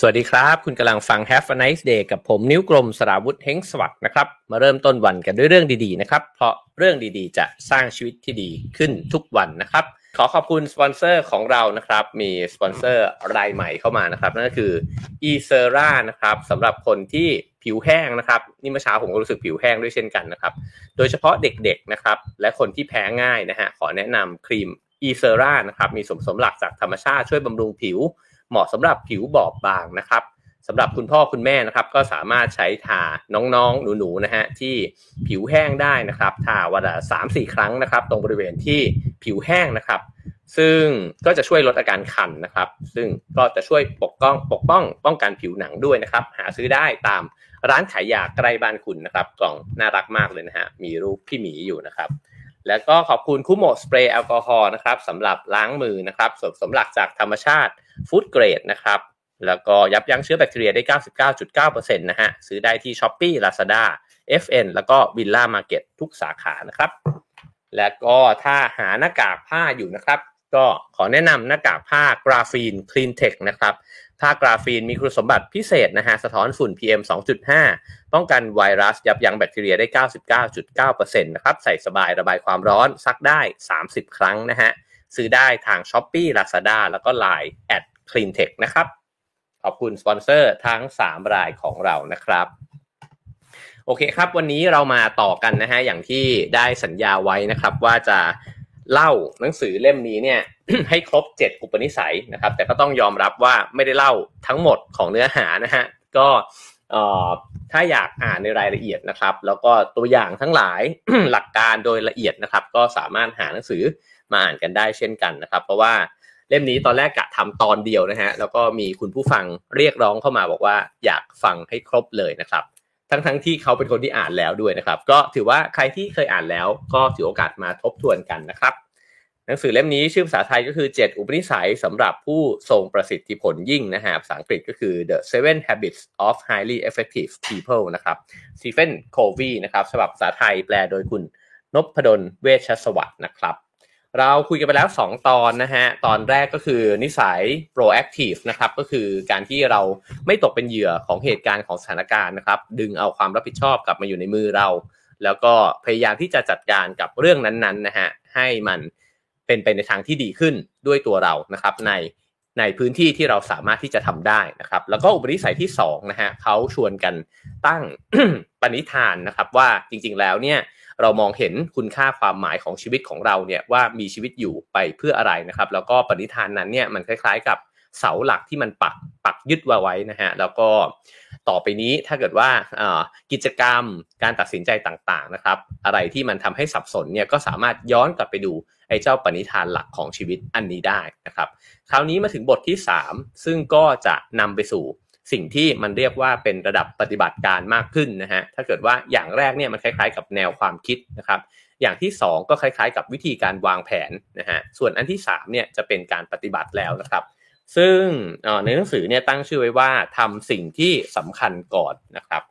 สวัสดีครับ คุณกำลังฟัง Have a nice day กับผมนิ้วกลมสราวุธเฮงสวัสดนะครับ มาเริ่มต้นวันกันด้วยเรื่องดีๆนะครับ เพราะเรื่องดีๆ จะสร้างชีวิตที่ดีขึ้นทุกวันนะครับ ขอขอบคุณสปอนเซอร์ของเรานะครับ มีสปอนเซอร์รายใหม่เข้ามานะครับ นั่นก็คือ e s e r a นะครับสำหรับคนที่ผิวแห้งนะครับ นี่เมื่อเช้าผมก็รู้สึกผิวแห้งด้วยเช่นกันนะครับ โดยเฉพาะเด็กๆนะครับ และคนที่แพ้ง่ายนะฮะขอแนะนำครีม e s e r a นะครับมีสมสมหลักจากธรรมชาติช่วยบำรุงผิว เหมาะสำหรับผิวบอบบางนะครับสำหรับคุณพ่อคุณแม่นะครับ ก็สามารถใช้ทาน้องๆ หนูๆนะฮะที่ผิวแห้งได้นะครับทาวันละสามสี่ครั้งนะครับ ตรงบริเวณที่ผิวแห้งนะครับ ซึ่งก็จะช่วยลดอาการคันนะครับ ซึ่งก็จะช่วยปกป้องปกป้องป้องกันผิวหนังด้วยนะครับ หาซื้อได้ตามร้านขายยาใกล้บ้านคุณนะครับ กล่องน่ารักมากเลยนะฮะมีรูปพี่หมีอยู่นะครับ แล้วก็ขอบคุณคูโมสเปรย์แอลกอฮอล์นะครับสำหรับล้างมือนะครับส่วนสมหลักจากธรรมชาติฟู้ดเกรดนะครับแล้วก็ยับยั้งเชื้อแบคทีเรียได้ 99.9%นะฮะซื้อได้ที่ s h อ p e e Lazada FN แล้วก็ Villa Market ทุกสาขานะครับ และก็ถ้าหาหน้ากากผ้าอยู่นะครับ ก็ขอแนะนำหน้ากากผ้ากราฟีน Clean Tech นะครับ ผ้ากราฟีนมีคุณสมบัติพิเศษนะฮะสะท้อนฝุ่น PM 2.5 ป้องกันไวรัสยับยั้งแบคทีเรียได้ 99.9%นะครับใส่สบายระบายความร้อนซักได้ 30 ครั้งนะฮะซื้อได้ทาง s h อ p e e Lazada แล้วก็ Line at cleantech นะครับ ขอบคุณสปอนเซอร์ทั้ง 3 รายของเรานะครับโอเคครับ วันนี้เรามาต่อกันนะฮะอย่างที่ได้สัญญาไว้นะครับว่าจะ เล่าหนังสือเล่มนี้เนี่ยให้ครบ7อุปนิสัยนะครับ แต่ก็ต้องยอมรับว่าไม่ได้เล่าทั้งหมดของเนื้อหานะฮะก็ถ้าอยากอ่านในรายละเอียดนะครับ แล้วก็ตัวอย่างทั้งหลายหลักการโดยละเอียดนะครับ ก็สามารถหาหนังสือมาอ่านกันได้เช่นกันนะครับ เพราะว่าเล่มนี้ตอนแรกกะทำตอนเดียวนะฮะแล้วก็มีคุณผู้ฟังเรียกร้องเข้ามาบอกว่าอยากฟังให้ครบเลยนะครับ ทั้งทั้งที่เขาเป็นคนที่อ่านแล้วด้วยนะครับ ก็ถือว่าใครที่เคยอ่านแล้วก็ถือโอกาสมาทบทวนกันนะครับ หนังสือเล่มนี้ชื่อภาษาไทยก็คือ 7 อุปนิสัยสำหรับผู้ทรงประสิทธิผลยิ่งนะฮะภาษาอังกฤษก็คือ The Seven Habits of Highly Effective People นะครับซีเฟนโควีนะครับฉบับภาษาไทยแปลโดยคุณนพดลเวชสวัสด์นะครับ เราคุยกันไปแล้ว 2 ตอนนะฮะ ตอนแรกก็คือนิสัย proactive นะครับ ก็คือการที่เราไม่ตกเป็นเหยื่อของเหตุการณ์ของสถานการณ์นะครับ ดึงเอาความรับผิดชอบกลับมาอยู่ในมือเรา แล้วก็พยายามที่จะจัดการกับเรื่องนั้นๆนะฮะ ให้มันเป็นไปในทางที่ดีขึ้นด้วยตัวเรานะครับ ในในพื้นที่ที่เราสามารถที่จะทำได้นะครับ แล้วก็อุปนิสัยที่2นะฮะเขาชวนกันตั้งปณิธานนะครับ ว่าจริงๆแล้วเนี่ย เรามองเห็นคุณค่าความหมายของชีวิตของเราเนี่ยว่ามีชีวิตอยู่ไปเพื่ออะไรนะครับ แล้วก็ปณิธานนั้นเนี่ยมันคล้ายๆกับเสาหลักที่มันปักปักยึดไว้นะฮะแล้วก็ต่อไปนี้ถ้าเกิดว่ากิจกรรมการตัดสินใจต่างๆนะครับ อะไรที่มันทำให้สับสนเนี่ยก็สามารถย้อนกลับไปดูไอ้เจ้าปณิธานหลักของชีวิตอันนี้ได้นะครับ คราวนี้มาถึงบทที่ 3 ซึ่งก็จะนำไปสู่ สิ่งที่มันเรียกว่าเป็นระดับปฏิบัติการมากขึ้นนะฮะถ้าเกิดว่าอย่างแรกเนี่ยมันคล้ายๆ กับแนวความคิดนะครับอย่างที่ 2 ก็คล้ายๆ กับวิธีการวางแผนนะฮะส่วนอันที่3เนี่ยจะเป็นการปฏิบัติแล้วนะครับ ซึ่งในหนังสือเนี่ยตั้งชื่อไว้ว่าทำสิ่งที่สำคัญก่อนนะครับ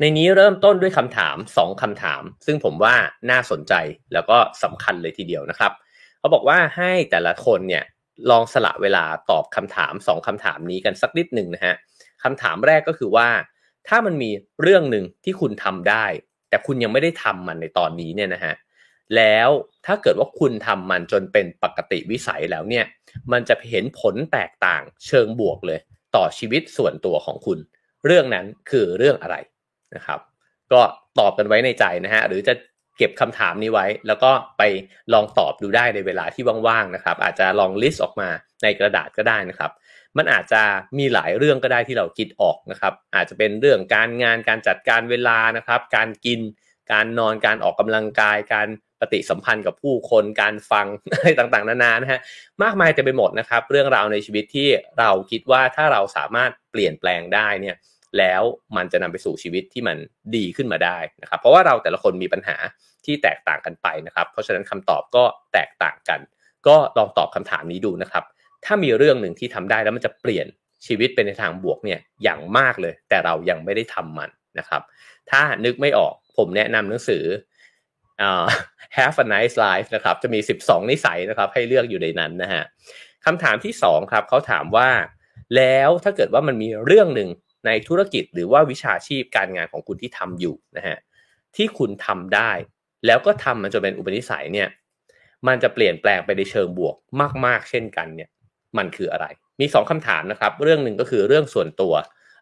ในนี้เริ่มต้นด้วยคำถาม 2คำถาม ซึ่งผมว่าน่าสนใจแล้วก็สำคัญเลยทีเดียวนะครับ เขาบอกว่าให้แต่ละคนเนี่ย ลองสละเวลาตอบคำถามสองคำถามนี้กันสักนิดหนึ่งนะฮะคำถามแรกก็คือว่า ถ้ามันมีเรื่องหนึ่งที่คุณทำได้ แต่คุณยังไม่ได้ทำมันในตอนนี้เนี่ยนะฮะแล้วถ้าเกิดว่าคุณทำมันจนเป็นปกติวิสัยแล้วเนี่ย มันจะเห็นผลแตกต่างเชิงบวกเลย ต่อชีวิตส่วนตัวของคุณ เรื่องนั้นคือเรื่องอะไรนะครับ ก็ตอบกันไว้ในใจนะฮะหรือจะ เก็บคำถามนี้ไว้ แล้วก็ไปลองตอบดูได้ในเวลาที่ว่างๆนะครับ อาจจะลองลิสต์ออกมาในกระดาษก็ได้นะครับ มันอาจจะมีหลายเรื่องก็ได้ที่เราคิดออกนะครับ อาจจะเป็นเรื่องการงานการจัดการเวลานะครับ การกิน การนอนการออกกำลังกาย การปฏิสัมพันธ์กับผู้คนการฟังอะไรต่างๆ นานานะฮะมากมายเต็มไปหมดนะครับ เรื่องราวในชีวิตที่เราคิดว่าถ้าเราสามารถเปลี่ยนแปลงได้เนี่ยแล้วมันจะนำไปสู่ชีวิตที่มันดีขึ้นมาได้นะครับ เพราะว่าเราแต่ละคนมีปัญหา ที่แตกต่างกันไปนะครับ เพราะฉะนั้นคำตอบก็แตกต่างกัน ก็ลองตอบคำถามนี้ดูนะครับ ถ้ามีเรื่องหนึ่งที่ทำได้แล้วมันจะเปลี่ยนชีวิตเป็นในทางบวกเนี่ยอย่างมากเลย แต่เรายังไม่ได้ทำมันนะครับ ถ้านึกไม่ออกผมแนะนำหนังสือ uh, Have a nice life นะครับ จะมี 12 นิสัยนะครับ ให้เลือกอยู่ในนั้นนะฮะคำถามที่ 2 ครับเขาถามว่า แล้วถ้าเกิดว่ามันมีเรื่องหนึ่งในธุรกิจหรือว่าวิชาชีพการงานของคุณที่ทำอยู่นะฮะที่คุณทำได้ แล้วก็ทำมันจนเป็นอุปนิสัยเนี่ย มันจะเปลี่ยนแปลงไปในเชิงบวกมาก ๆ เช่นกันเนี่ย มันคืออะไร มี 2คำถามนะครับ เรื่องหนึ่งก็คือเรื่องส่วนตัว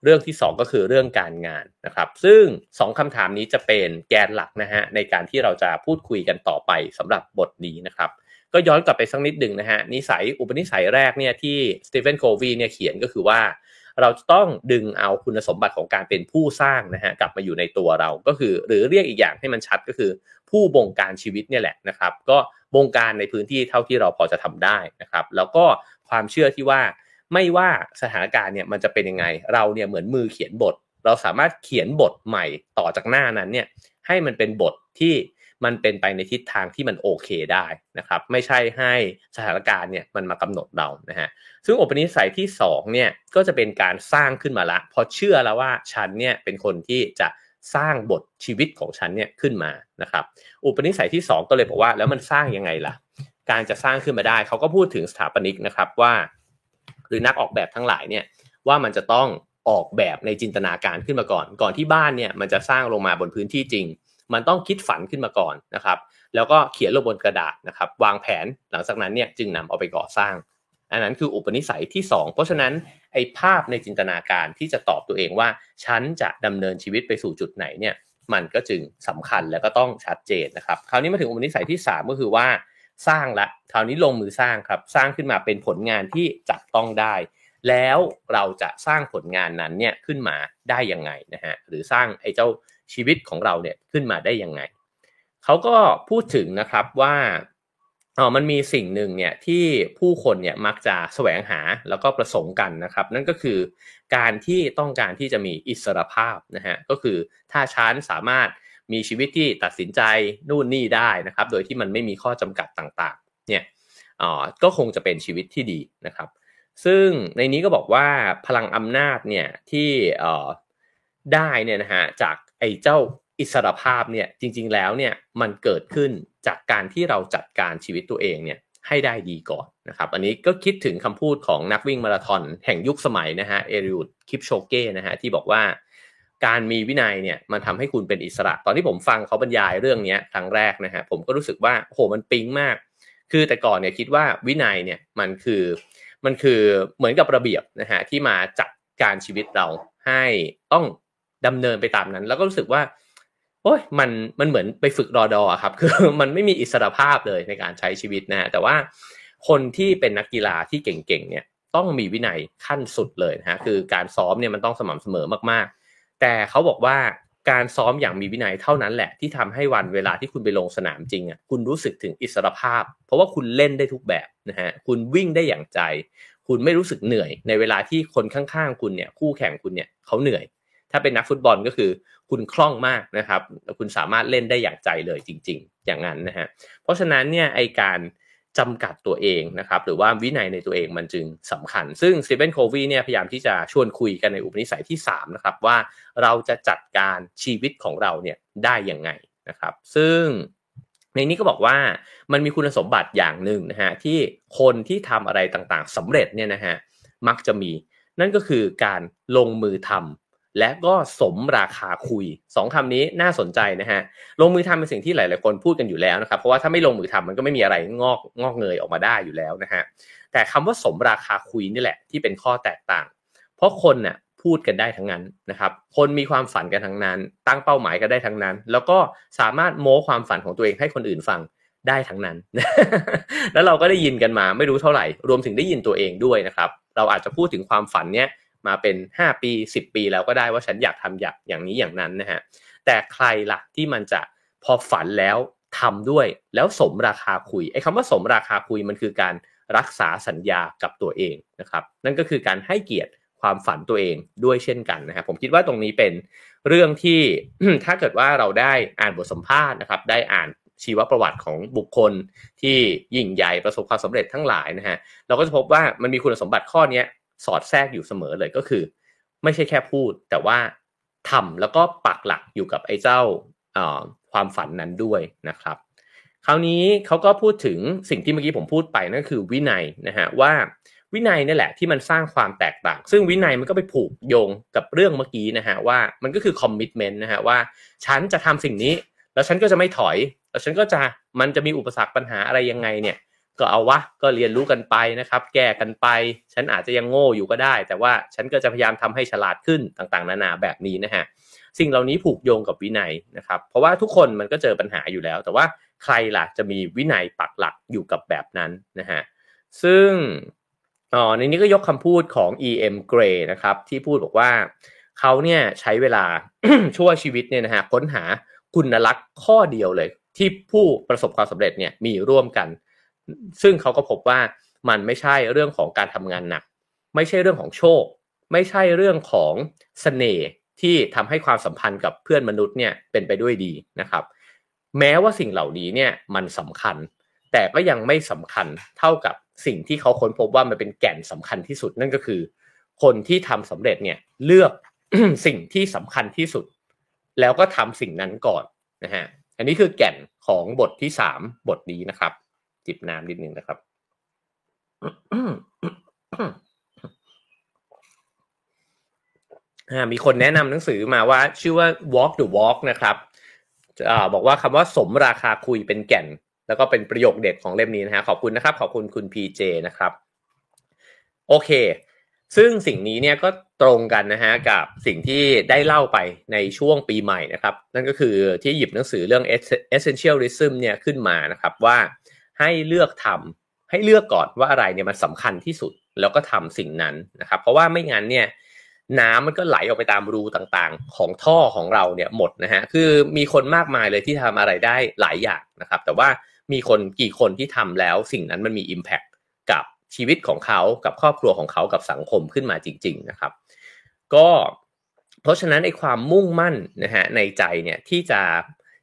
เรื่องที่ 2 ก็คือเรื่องการงานนะครับ ซึ่ง 2คำถามนี้จะเป็นแกนหลักนะฮะในการที่เราจะพูดคุยกันต่อไปสำหรับบทนี้นะครับ ก็ย้อนกลับไปสักนิดหนึ่งนะฮะนิสัยอุปนิสัยแรกเนี่ยที่สตีเฟนโควีเนี่ยเขียนก็คือว่า เราจะต้องดึงเอาคุณสมบัติของการเป็นผู้สร้างนะฮะกลับมาอยู่ในตัวเราก็คือ หรือเรียกอีกอย่างให้มันชัดก็คือ ผู้บงการชีวิตเนี่ยแหละนะครับ ก็บงการในพื้นที่เท่าที่เราพอจะทำได้นะครับ แล้วก็ความเชื่อที่ว่าไม่ว่าสถานการณ์เนี่ยมันจะเป็นยังไง เราเนี่ยเหมือนมือเขียนบท เราสามารถเขียนบทใหม่ต่อจากหน้านั้นเนี่ยให้มันเป็นบทที่ มันเป็นไปในทิศทางที่มันโอเคได้นะครับ ไม่ใช่ให้สถานการณ์เนี่ยมันมากำหนดเรานะฮะซึ่งอุปนิสัยที่2เนี่ยก็จะเป็นการสร้างขึ้นมาละพอเชื่อแล้วว่าฉันเนี่ยเป็นคนที่จะสร้างบทชีวิตของฉันเนี่ยขึ้นมานะครับ อุปนิสัยที่ 2 ก็เลยบอกว่าแล้วมันสร้างยังไงล่ะ การจะสร้างขึ้นมาได้เขาก็พูดถึงสถาปนิกนะครับว่า หรือนักออกแบบทั้งหลายเนี่ยว่ามันจะต้องออกแบบในจินตนาการขึ้นมาก่อน ก่อนที่บ้านเนี่ยมันจะสร้างลงมาบนพื้นที่จริง มันต้องคิดฝันขึ้นมาก่อนนะครับ แล้วก็เขียนลงบนกระดาษนะครับ วางแผนหลังจากนั้นเนี่ยจึงนำเอาไปก่อสร้าง อันนั้นคืออุปนิสัยที่ 2 เพราะฉะนั้นไอ้ภาพในจินตนาการที่จะตอบตัวเองว่า ฉันจะดำเนินชีวิตไปสู่จุดไหนเนี่ยมันก็จึงสำคัญแล้วก็ต้องชัดเจนนะครับ คราวนี้มาถึงอุปนิสัยที่ 3 ก็คือว่าสร้างละคราวนี้ลงมือสร้างครับ สร้างขึ้นมาเป็นผลงานที่จับต้องได้ แล้วเราจะสร้างผลงานนั้นเนี่ยขึ้นมาได้ยังไงนะฮะหรือสร้างไอ้เจ้าชีวิตของเราเนี่ยขึ้นมาได้ยังไงเขาก็พูดถึงนะครับว่าอ๋อมันมีสิ่งหนึ่งเนี่ยที่ผู้คนเนี่ยมักจะแสวงหาแล้วก็ประสงค์กันนะครับ นั่นก็คือการที่ต้องการที่จะมีอิสรภาพนะฮะก็คือถ้าฉันสามารถมีชีวิตที่ตัดสินใจนู่นนี่ได้นะครับ โดยที่มันไม่มีข้อจำกัดต่างๆเนี่ยอ๋อก็คงจะเป็นชีวิตที่ดีนะครับ ซึ่งในนี้ก็บอกว่าพลังอำนาจเนี่ยที่ได้เนี่ยนะฮะจากไอ้เจ้าอิสรภาพเนี่ยจริง ๆแล้วเนี่ยมันเกิดขึ้นจากการที่เราจัดการชีวิตตัวเองเนี่ยให้ได้ดีก่อนนะครับ อันนี้ก็คิดถึงคำพูดของนักวิ่งมาราธอนแห่งยุคสมัยนะฮะเอริอุดคิปโชเก้นะฮะที่บอกว่าการมีวินัยเนี่ยมันทำให้คุณเป็นอิสระ ตอนที่ผมฟังเขาบรรยายเรื่องนี้ครั้งแรกนะฮะผมก็รู้สึกว่าโหมันปิ๊งมาก คือแต่ก่อนเนี่ยคิดว่าวินัยเนี่ยมันคือ มันคือเหมือนกับระเบียบนะฮะที่มาจัดการชีวิตเราให้ต้องดำเนินไปตามนั้น แล้วก็รู้สึกว่าโอ้ยมันมันเหมือนไปฝึกรอดอครับ คือมันไม่มีอิสระภาพเลยในการใช้ชีวิตนะแต่ว่าคนที่เป็นนักกีฬาที่เก่งๆเนี่ยต้องมีวินัยขั้นสุดเลยนะฮะคือการซ้อมเนี่ยมันต้องสม่ำเสมอมากๆ แต่เขาบอกว่า การซ้อมอย่างมีวินัยเท่านั้นแหละที่ทำให้วันเวลาที่คุณไปลงสนามจริงอะคุณรู้สึกถึงอิสรภาพ เพราะว่าคุณเล่นได้ทุกแบบนะฮะคุณวิ่งได้อย่างใจ คุณไม่รู้สึกเหนื่อย ในเวลาที่คนข้างๆ คุณเนี่ยคู่แข่งคุณเนี่ยเขาเหนื่อย ถ้าเป็นนักฟุตบอลก็คือคุณคล่องมากนะครับ คุณสามารถเล่นได้อย่างใจเลยจริง ๆ อย่างนั้นนะฮะเพราะฉะนั้นเนี่ยไอการ จำกัดตัวเองนะครับหรือว่าวินัยในตัวเองมันจึงสำคัญ ซึ่งซีเบนโควีเนี่ยพยายามที่จะชวนคุยกันในอุปนิสัยที่3นะครับว่าเราจะจัดการชีวิตของเราเนี่ยได้อย่างไงนะครับ ซึ่งในนี้ก็บอกว่ามันมีคุณสมบัติอย่างหนึ่งนะฮะที่คนที่ทำอะไรต่างๆสำเร็จเนี่ยนะฮะมักจะมี นั่นก็คือการลงมือทำ และก็สมราคาคุยสองคำนี้น่าสนใจนะฮะลงมือทำเป็นสิ่งที่หลาย ๆ คนพูดกันอยู่แล้วนะครับเพราะว่าถ้าไม่ลงมือทำมันก็ไม่มีอะไรงอกงอกเงยออกมาได้อยู่แล้วนะฮะแต่คำว่าสมราคาคุยนี่แหละที่เป็นข้อแตกต่าง เพราะคนน่ะพูดกันได้ทั้งนั้นนะครับ คนมีความฝันกันทั้งนั้น ตั้งเป้าหมายกันได้ทั้งนั้น แล้วก็สามารถโม้ความฝันของตัวเองให้คนอื่นฟังได้ทั้งนั้น แล้วเราก็ได้ยินกันมาไม่รู้เท่าไหร่ รวมถึงได้ยินตัวเองด้วยนะครับ เราอาจจะพูดถึงความฝันเนี้ย มาเป็น 5 ปี 10 ปีแล้วก็ได้ว่าฉันอยากทำอยากอย่างนี้อย่างนั้นนะฮะแต่ใครล่ะที่มันจะพอฝันแล้วทำด้วยแล้วสมราคาคุยไอ้คำว่าสมราคาคุยมันคือการรักษาสัญญากับตัวเองนะครับ นั่นก็คือการให้เกียรติความฝันตัวเองด้วยเช่นกันนะครับผมคิดว่าตรงนี้เป็นเรื่องที่ถ้าเกิดว่าเราได้อ่านบทสัมภาษณ์นะครับ ได้อ่านชีวประวัติของบุคคลที่ยิ่งใหญ่ประสบความสำเร็จทั้งหลายนะฮะเราก็จะพบว่ามันมีคุณสมบัติข้อนี้ สอดแทรกอยู่เสมอเลยก็คือ ไม่ใช่แค่พูด แต่ว่าทำแล้วก็ปักหลักอยู่กับไอ้เจ้าความฝันนั้นด้วยนะครับ คราวนี้เขาก็พูดถึงสิ่งที่เมื่อกี้ผมพูดไปนั่นคือวินัยนะฮะว่าวิวินัยนี่แหละที่มันสร้างความแตกต่าง ซึ่งวินัยมันก็ไปผูกโยงกับเรื่องเมื่อกี้นะฮะว่ามันก็คือคอมมิชเมนต์นะฮะว่าฉันจะทำสิ่งนี้ แล้วฉันก็จะไม่ถอย แล้วฉันก็จะมันจะมีอุปสรรคปัญหาอะไรยังไงเนี่ย ก็เอาวะก็เรียนรู้กันไปนะครับ แก้กันไป ฉันอาจจะยังโง่อยู่ก็ได้ แต่ว่าฉันก็จะพยายามทำให้ฉลาดขึ้นต่างๆ นานาแบบนี้นะฮะสิ่งเหล่านี้ผูกโยงกับวินัยนะครับ เพราะว่าทุกคนมันก็เจอปัญหาอยู่แล้ว แต่ว่าใครล่ะจะมีวินัยปักหลักอยู่กับแบบนั้นนะฮะซึ่งอ๋อในนี้ก็ยกคำพูดของ E.M. Gray นะครับที่พูดบอกว่าเขาเนี่ยใช้เวลาชั่วชีวิตเนี่ยนะฮะค้นหาคุณลักษณ์ข้อเดียวเลย ที่ผู้ประสบความสำเร็จเนี่ยมีร่วมกัน ซึ่งเขาก็พบว่ามันไม่ใช่เรื่องของการทำงานหนัก ไม่ใช่เรื่องของโชค ไม่ใช่เรื่องของสเสน่ห์ที่ทำให้ความสัมพันธ์กับเพื่อนมนุษย์เนี่ยเป็นไปด้วยดีนะครับ แม้ว่าสิ่งเหล่านี้เนี่ยมันสำคัญ แต่ก็ยังไม่สำคัญเท่ากับสิ่งที่เขาค้นพบว่ามันเป็นแก่นสำคัญที่สุด นั่นก็คือ คนที่ทำสำเร็จเนี่ยเลือกสิ่งที่สำคัญที่สุด แล้วก็ทำสิ่งนั้นก่อนนะฮะอันนี้คือแก่นของบทที่สามบทนี้นะครับ จิบน้ำนิดนึงนะครับมีคนแนะนำหนังสือมาว่า ชื่อว่า Walk the Walk นะครับอบอกว่าคำว่าสมราคาคุยเป็นแก่น แล้วก็เป็นประโยคเด็ดของเล่มนี้นะฮะขอบคุณนะครับ ขอบคุณคุณ PJ นะครับ โอเค ซึ่งสิ่งนี้เนี่ยก็ตรงกันนะฮะกับสิ่งที่ได้เล่าไปในช่วงปีใหม่นะครับ นั่นก็คือที่หยิบหนังสือเรื่อง essentialism เนี่ยขึ้นมานะครับว่า ให้เลือกทำให้เลือกก่อนว่าอะไรเนี่ยมันสำคัญที่สุดแล้วก็ทำสิ่งนั้นนะครับ เพราะว่าไม่งั้นเนี่ยน้ำมันก็ไหลออกไปตามรูต่างๆ ของท่อของเราเนี่ยหมดนะฮะคือมีคนมากมายเลยที่ทำอะไรได้หลายอย่างนะครับ แต่ว่ามีคนกี่คนที่ทำแล้วสิ่งนั้นมันมี Impact กับชีวิตของเขากับครอบครัวของเขากับสังคมขึ้นมาจริง ๆนะครับ ก็เพราะฉะนั้นไอ้ความมุ่งมั่นนะฮะในใจเนี่ยที่จะ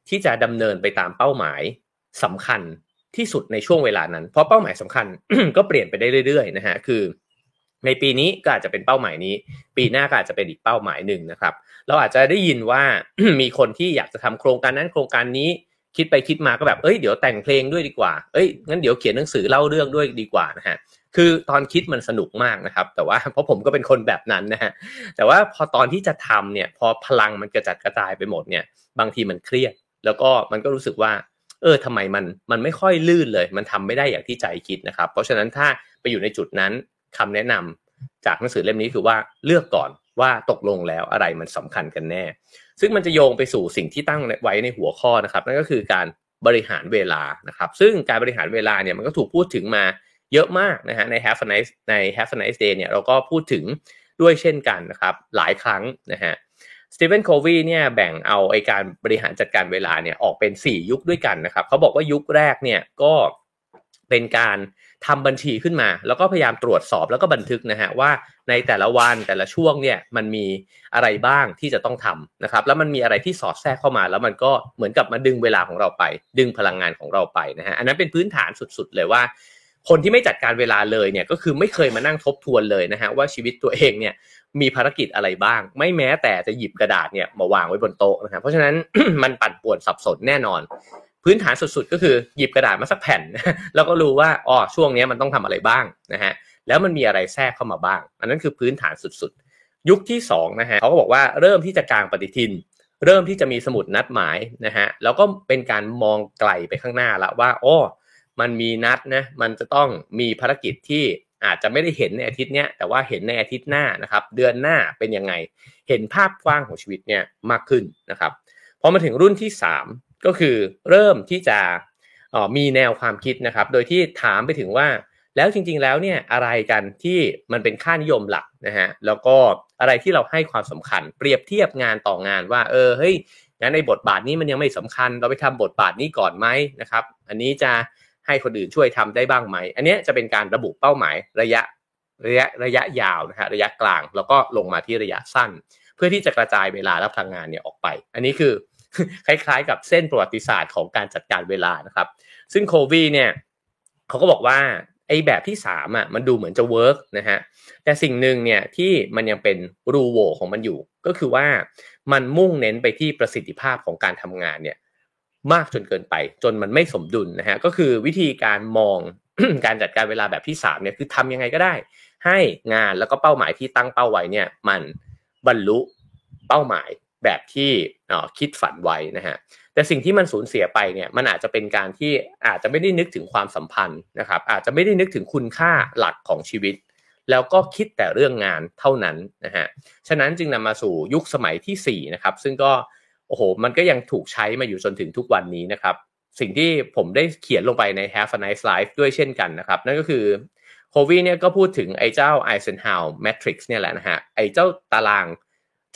ที่จะดำเนินไปตามเป้าหมายสำคัญ ที่สุดในช่วงเวลานั้น เพราะเป้าหมายสำคัญก็เปลี่ยนไปได้เรื่อยๆนะฮะคือ ในปีนี้ก็อาจจะเป็นเป้าหมายนี้ ปีหน้าก็อาจจะเป็นอีกเป้าหมายหนึ่งนะครับ เราอาจจะได้ยินว่ามีคนที่อยากจะทำโครงการนั้นโครงการนี้คิดไปคิดมาก็แบบ เอ้ย เดี๋ยวแต่งเพลงด้วยดีกว่า เอ้ย งั้นเดี๋ยวเขียนหนังสือเล่าเรื่องด้วยดีกว่านะฮะ คือตอนคิดมันสนุกมากนะครับ แต่ว่าเพราะผมก็เป็นคนแบบนั้นนะฮะ แต่ว่าพอตอนที่จะทำเนี่ย พอพลังมันกระจัดกระจายไปหมดเนี่ย บางทีมันเครียด แล้วก็มันก็รู้สึกว่า เออทำไมมันมันไม่ค่อยลื่นเลย มันทำไม่ได้อย่างที่ใจคิดนะครับ เพราะฉะนั้นถ้าไปอยู่ในจุดนั้นคำแนะนำจากหนังสือเล่มนี้คือว่าเลือกก่อนว่าตกลงแล้วอะไรมันสำคัญกันแน่ ซึ่งมันจะโยงไปสู่สิ่งที่ตั้งไว้ในหัวข้อนะครับ นั่นก็คือการบริหารเวลานะครับ ซึ่งการบริหารเวลาเนี่ยมันก็ถูกพูดถึงมาเยอะมากนะฮะใน Have a nice ใน Have a nice day เนี่ยเราก็พูดถึงด้วยเช่นกันนะครับ หลายครั้งนะฮะ สตีเฟนโควีเนี่ยแบ่งเอาไอการบริหารจัดการเวลาเนี่ยออกเป็น 4 ยุคด้วยกันนะครับเขาบอกว่ายุคแรกเนี่ยก็เป็นการทำบัญชีขึ้นมา แล้วก็พยายามตรวจสอบแล้วก็บันทึกนะฮะว่าในแต่ละวันแต่ละช่วงเนี่ยมันมีอะไรบ้างที่จะต้องทำนะครับแล้วมันมีอะไรที่สอดแทรกเข้ามา แล้วมันก็เหมือนกับมาดึงเวลาของเราไป ดึงพลังงานของเราไปนะฮะอันนั้นเป็นพื้นฐานสุดๆ เลยว่า คนที่ไม่จัดการเวลาเลยเนี่ยก็คือไม่เคยมานั่งทบทวนเลยนะฮะว่าชีวิตตัวเองเนี่ย มีภารกิจอะไรบ้าง ไม่แม้แต่จะหยิบกระดาษเนี่ยมาวางไว้บนโต๊ะนะครับเพราะฉะนั้นมันปั่นป่วนสับสนแน่นอน พื้นฐานสุดๆ ก็คือหยิบกระดาษมาสักแผ่น แล้วก็รู้ว่าอ๋อช่วงนี้มันต้องทำอะไรบ้างนะฮะแล้วมันมีอะไรแทรกเข้ามาบ้าง อันนั้นคือพื้นฐานสุดๆ ยุคที่2นะฮะเขาก็บอกว่าเริ่มที่จะกางปฏิทิน เริ่มที่จะมีสมุดนัดหมายนะฮะแล้วก็เป็นการมองไกลไปข้างหน้าละว่าโอ้มันมีนัดนะมันจะต้องมีภารกิจที่ อาจจะไม่ได้เห็นในอาทิตย์เนี้ยแต่ว่าเห็นในอาทิตย์หน้านะครับ เดือนหน้าเป็นยังไง เห็นภาพกว้างของชีวิตเนี่ยมากขึ้นนะครับพอมาถึงรุ่นที่ 3 ก็คือเริ่มที่จะมีแนวความคิดนะครับ โดยที่ถามไปถึงว่าแล้วจริง ๆ แล้วเนี่ยอะไรกันที่มันเป็นค่านิยมหลักนะฮะแล้วก็อะไรที่เราให้ความสำคัญ เปรียบเทียบงานต่องานว่า เออเฮ้ยงั้นในบทบาทนี้มันยังไม่สำคัญ เราไปทำบทบาทนี้ก่อนไหมนะครับ อันนี้จะ ให้คนอื่นช่วยทำได้บ้างไหม อันนี้จะเป็นการระบุเป้าหมายระยะระยะระยะยาวนะฮะระยะกลางแล้วก็ลงมาที่ระยะสั้น เพื่อที่จะกระจายเวลาและพลังงานเนี่ยออกไป อันนี้คือคล้ายๆ กับเส้นประวัติศาสตร์ของการจัดการเวลานะครับ ซึ่งโควีเนี่ยเขาก็บอกว่าไอ้แบบที่3อะมันดูเหมือนจะเวิร์กนะฮะแต่สิ่งหนึ่งเนี่ยที่มันยังเป็นรูโวของมันอยู่ ก็คือว่ามันมุ่งเน้นไปที่ประสิทธิภาพของการทำงานเนี่ย มากจนเกินไป จนมันไม่สมดุลนะฮะก็คือวิธีการมองการจัดการเวลาแบบที่3เนี่ยคือทำยังไงก็ได้ ให้งานแล้วก็เป้าหมายที่ตั้งเป้าไว้เนี่ยมันบรรลุเป้าหมายแบบที่คิดฝันไว้นะฮะแต่สิ่งที่มันสูญเสียไปเนี่ยมันอาจจะเป็นการที่อาจจะไม่ได้นึกถึงความสัมพันธ์นะครับ อาจจะไม่ได้นึกถึงคุณค่าหลักของชีวิต แล้วก็คิดแต่เรื่องงานเท่านั้นนะฮะฉะนั้นจึงนำมาสู่ยุคสมัยที่4นะครับซึ่งก็ โอ้โห มันก็ยังถูกใช้มาอยู่จนถึงทุกวันนี้นะครับ สิ่งที่ผมได้เขียนลงไปใน Have a nice life ด้วยเช่นกันนะครับ นั่นก็คือโควีเนี่ยก็พูดถึงไอ้เจ้า Eisenhower Matrix เนี่ยแหละนะฮะ ไอ้เจ้าตาราง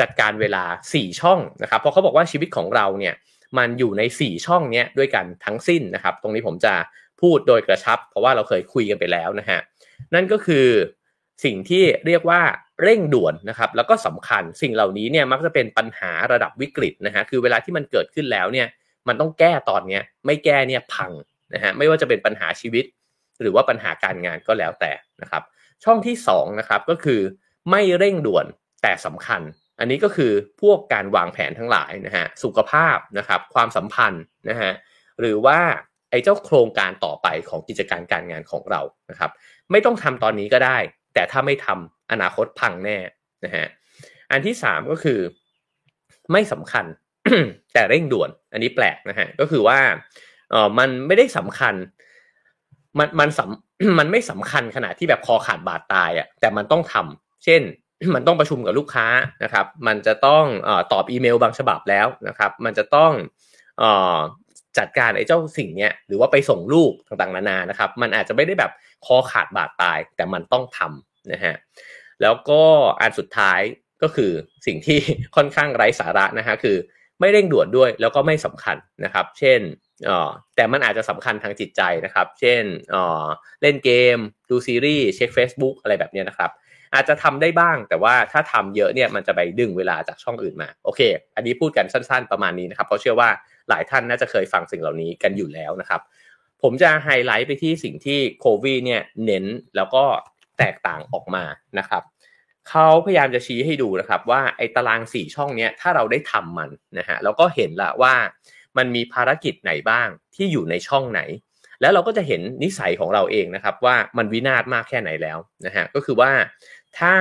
จัดการเวลา 4 ช่องนะครับ เพราะเขาบอกว่าชีวิตของเราเนี่ยมันอยู่ใน 4 ช่องเนี้ด้วยกันทั้งสิ้นนะครับ ตรงนี้ผมจะพูดโดยกระชับ เพราะว่าเราเคยคุยกันไปแล้วนะฮะ นั่นก็คือ สิ่งที่เรียกว่าเร่งด่วนนะครับแล้วก็สำคัญสิ่งเหล่านี้เนี่ยมักจะเป็นปัญหาระดับวิกฤตนะฮะคือเวลาที่มันเกิดขึ้นแล้วเนี่ยมันต้องแก้ตอนนี้ไม่แก้เนี่ยพังนะฮะไม่ว่าจะเป็นปัญหาชีวิต หรือว่าปัญหาการงานก็แล้วแต่นะครับช่องที่2นะครับก็คือไม่เร่งด่วนแต่สำคัญ อันนี้ก็คือพวกการวางแผนทั้งหลายนะฮะสุขภาพนะครับความสัมพันธ์นะฮะหรือว่าไอ้เจ้าโครงการต่อไปของกิจการการงานของเรานะครับไม่ต้องทำตอนนี้ก็ได้ แต่ถ้าไม่ทำอนาคตพังแน่นะฮะอันที่สามก็คือ ไม่สำคัญ แต่เร่งด่วน อันนี้แปลกนะฮะก็คือว่าเออมันไม่ได้สำคัญ มันมันสำมันไม่สำคัญขนาดที่แบบคอขาดบาดตายอะ่ะแต่มันต้องทำเช่นมันต้องประชุมกับลูกค้านะครับ มันจะต้องอตอบอีเมลบางฉบับแล้วนะครับ มันจะต้องอจัดการไอ้เจ้าสิ่งเนี้ยหรือว่าไปส่งลูกต่างๆนานานะครับ มันอาจจะไม่ได้แบบคอขาดบาดตาย แต่มันต้องทำ นะฮะแล้วก็อันสุดท้ายก็คือสิ่งที่ค่อนข้างไร้สาระนะฮะคือไม่เร่งด่วนด้วยแล้วก็ไม่สำคัญนะครับ เช่นแต่มันอาจจะสำคัญทางจิตใจนะครับ เช่นเล่นเกม ดูซีรีส์เช็ค Facebook อะไรแบบนี้นะครับ อาจจะทำได้บ้าง แต่ว่าถ้าทำเยอะเนี่ยมันจะไปดึงเวลาจากช่องอื่นมา โอเค อันนี้พูดกันสั้นๆประมาณนี้นะครับ เพราะเชื่อว่าหลายท่านน่าจะเคยฟังสิ่งเหล่านี้กันอยู่แล้วนะครับ ผมจะไฮไลท์ไปที่สิ่งที่โควีเนี่ยเน้นแล้วก็ แตกต่างออกมานะครับเขาพยายามจะชี้ให้ดูนะครับว่าไอ้ตารางสี่ช่องเนี้ยถ้าเราได้ทำมันนะฮะแล้วก็เห็นละว่ามันมีภารกิจไหนบ้างที่อยู่ในช่องไหน แล้วเราก็จะเห็นนิสัยของเราเองนะครับว่ามันวินาศมากแค่ไหนแล้วนะฮะก็คือว่าถ้า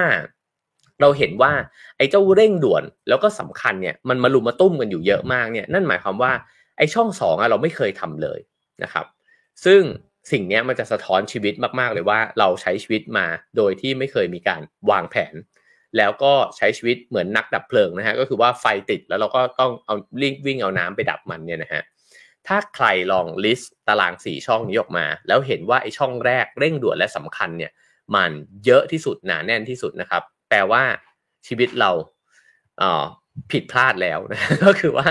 เราเห็นว่าไอ้เจ้าเร่งด่วนแล้วก็สำคัญเนี่ยมันมาลุมมาตุ้มกันอยู่เยอะมากเนี่ยนั่นหมายความว่าไอ้ช่องสองอะเราไม่เคยทำเลยนะครับ ซึ่ง สิ่งนี้มันจะสะท้อนชีวิตมาก ๆ เลยว่าเราใช้ชีวิตมาโดยที่ไม่เคยมีการวางแผน แล้วก็ใช้ชีวิตเหมือนนักดับเพลิงนะฮะก็คือว่าไฟติดแล้วเราก็ต้องเอาลิงวิ่งเอาน้ำไปดับมันเนี่ยนะฮะถ้าใครลองลิสต์ตารางสี่ช่องนี้ออกมา แล้วเห็นว่าไอ้ช่องแรกเร่งด่วนและสำคัญเนี่ยมันเยอะที่สุดหนาแน่นที่สุดนะครับ แปลว่าชีวิตเราเอ่อ ผิดพลาดแล้วนะก็คือว่า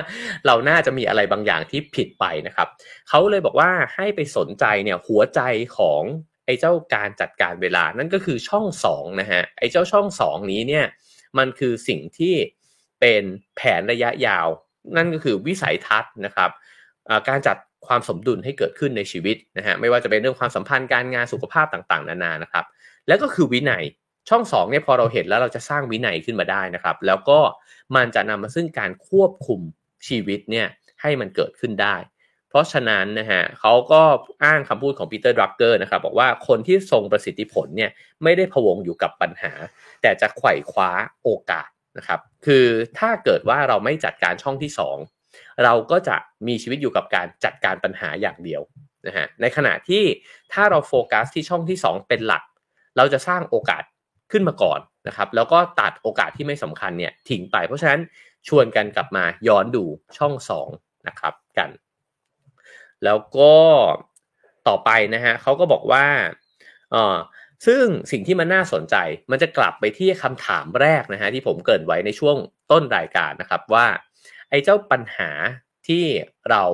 เราน่าจะมีอะไรบางอย่างที่ผิดไปนะครับเขาเลยบอกว่าให้ไปสนใจเนี่ยหัวใจของไอ้เจ้าการจัดการเวลานั่นก็คือช่อง2นะฮะไอ้เจ้าช่อง 2 นี้เนี่ยมันคือสิ่งที่เป็นแผนระยะยาว นั่นก็คือวิสัยทัศน์นะครับการจัดความสมดุลให้เกิดขึ้นในชีวิตนะฮะไม่ว่าจะเป็นเรื่องความสัมพันธ์การงานสุขภาพต่างๆ นานานะครับ แล้วก็คือวินัย ช่อง2เนี่ยพอเราเห็นแล้วเราจะสร้างวินัยขึ้นมาได้นะครับ แล้วก็มันจะนำมาซึ่งการควบคุมชีวิตเนี่ยให้มันเกิดขึ้นได้ เพราะฉะนั้นนะฮะเขาก็อ้างคำพูดของปีเตอร์ดรักเกอร์นะครับบอกว่าคนที่ทรงประสิทธิผลเนี่ยไม่ได้พะวงอยู่กับปัญหา แต่จะไขว่คว้าโอกาสนะครับ คือถ้าเกิดว่าเราไม่จัดการช่องที่ 2 เราก็จะมีชีวิตอยู่กับการจัดการปัญหาอย่างเดียวนะฮะในขณะที่ถ้าเราโฟกัสที่ช่องที่ 2 เป็นหลัก เราจะสร้างโอกาส ขึ้นมาก่อนนะครับแล้วก็ตัดโอกาสที่ไม่สำคัญเนี่ยทิ้งไป เพราะฉะนั้นชวนกันกลับมาย้อนดูช่อง2นะครับกัน แล้วก็ต่อไปนะฮะเขาก็บอกว่าเออซึ่งสิ่งที่มันน่าสนใจมันจะกลับไปที่คำถามแรกนะฮะที่ผมเกิดไว้ในช่วงต้นรายการนะครับว่าไอ้เจ้าปัญหาที่เรา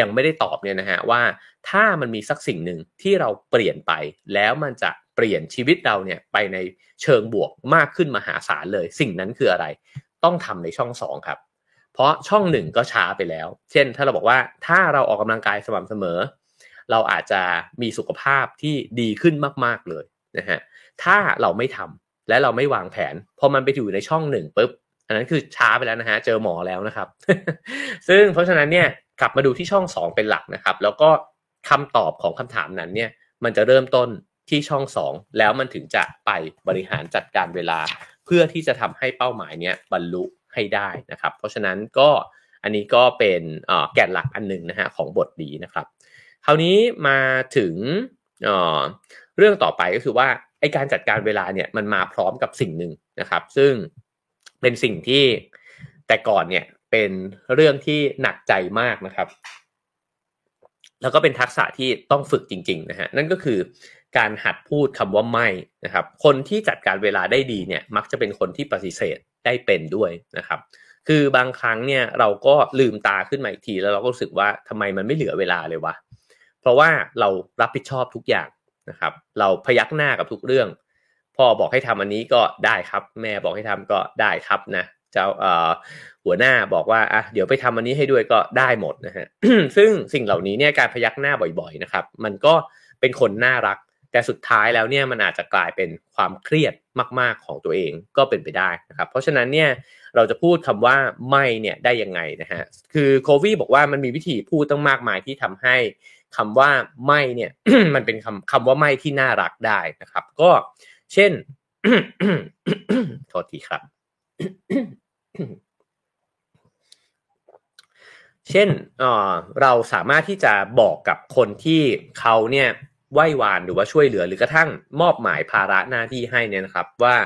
ยังไม่ได้ตอบเนี่ยนะฮะว่าถ้ามันมีสักสิ่งหนึ่งที่เราเปลี่ยนไปแล้วมันจะ เปลี่ยนชีวิตเราเนี่ยไปในเชิงบวกมากขึ้นมหาศาลเลย สิ่งนั้นคืออะไร ต้องทำในช่อง2ครับ เพราะช่องหนึ่งก็ช้าไปแล้ว เช่น ถ้าเราบอกว่าถ้าเราออกกำลังกายสม่ำเสมอ เราอาจจะมีสุขภาพที่ดีขึ้นมากๆเลยนะฮะถ้าเราไม่ทำและเราไม่วางแผนพอมันไปอยู่ในช่องหนึ่งปุ๊บอันนั้นคือช้าไปแล้วนะฮะเจอหมอแล้วนะครับ ซึ่งเพราะฉะนั้นเนี่ยกลับมาดูที่ช่อง2เป็นหลักนะครับ แล้วก็คำตอบของคำถามนั้นเนี่ย มันจะเริ่มต้น ที่ช่อง2แล้วมันถึงจะไปบริหารจัดการเวลา เพื่อที่จะทำให้เป้าหมายเนี้ยบรรลุให้ได้นะครับ เพราะฉะนั้นก็อันนี้ก็เป็นแกนหลักอันหนึ่งนะฮะของบทนี้นะครับ คราวนี้มาถึงเรื่องต่อไปก็คือว่าไอการจัดการเวลาเนี่ยมันมาพร้อมกับสิ่งหนึ่งนะครับ ซึ่งเป็นสิ่งที่แต่ก่อนเนี่ยเป็นเรื่องที่หนักใจมากนะครับ แล้วก็เป็นทักษะที่ต้องฝึกจริง ๆ นะฮะนั่นก็คือ การหัดพูดคำว่าไม่นะครับ คนที่จัดการเวลาได้ดีเนี่ยมักจะเป็นคนที่ปฏิเสธได้เป็นด้วยนะครับ คือบางครั้งเนี่ยเราก็ลืมตาขึ้นมาอีกที แล้วเราก็รู้สึกว่าทำไมมันไม่เหลือเวลาเลยวะ เพราะว่าเรารับผิดชอบทุกอย่างนะครับ เราพยักหน้ากับทุกเรื่อง พ่อบอกให้ทำอันนี้ก็ได้ครับ แม่บอกให้ทำก็ได้ครับนะเจ้าหัวหน้าบอกว่าอะเดี๋ยวไปทำอันนี้ให้ด้วยก็ได้หมดนะฮะซึ่งสิ่งเหล่านี้เนี่ยการพยักหน้าบ่อยๆนะครับ มันก็เป็นคนน่ารัก แต่สุดท้ายแล้วเนี่ยมันอาจจะกลายเป็นความเครียดมาก ๆของตัวเองก็เป็นไปได้นะครับเพราะฉะนั้นเนี่ยเราจะพูดคำว่าไม่เนี่ยได้ยังไงนะฮะคือโควีบอกว่ามันมีวิธีพูดตั้งมากมายที่ทำให้คำว่าไม่เนี่ยมันเป็นคำคำว่าไม่ที่น่ารักได้นะครับ ก็เช่นโทษทีครับ เช่นเราสามารถที่จะบอกกับคนที่เขาเนี่ย ไหว้วานหรือว่าช่วยเหลือหรือกระทั่งมอบหมายภาระหน้าที่ให้เนี่ยนะครับว่า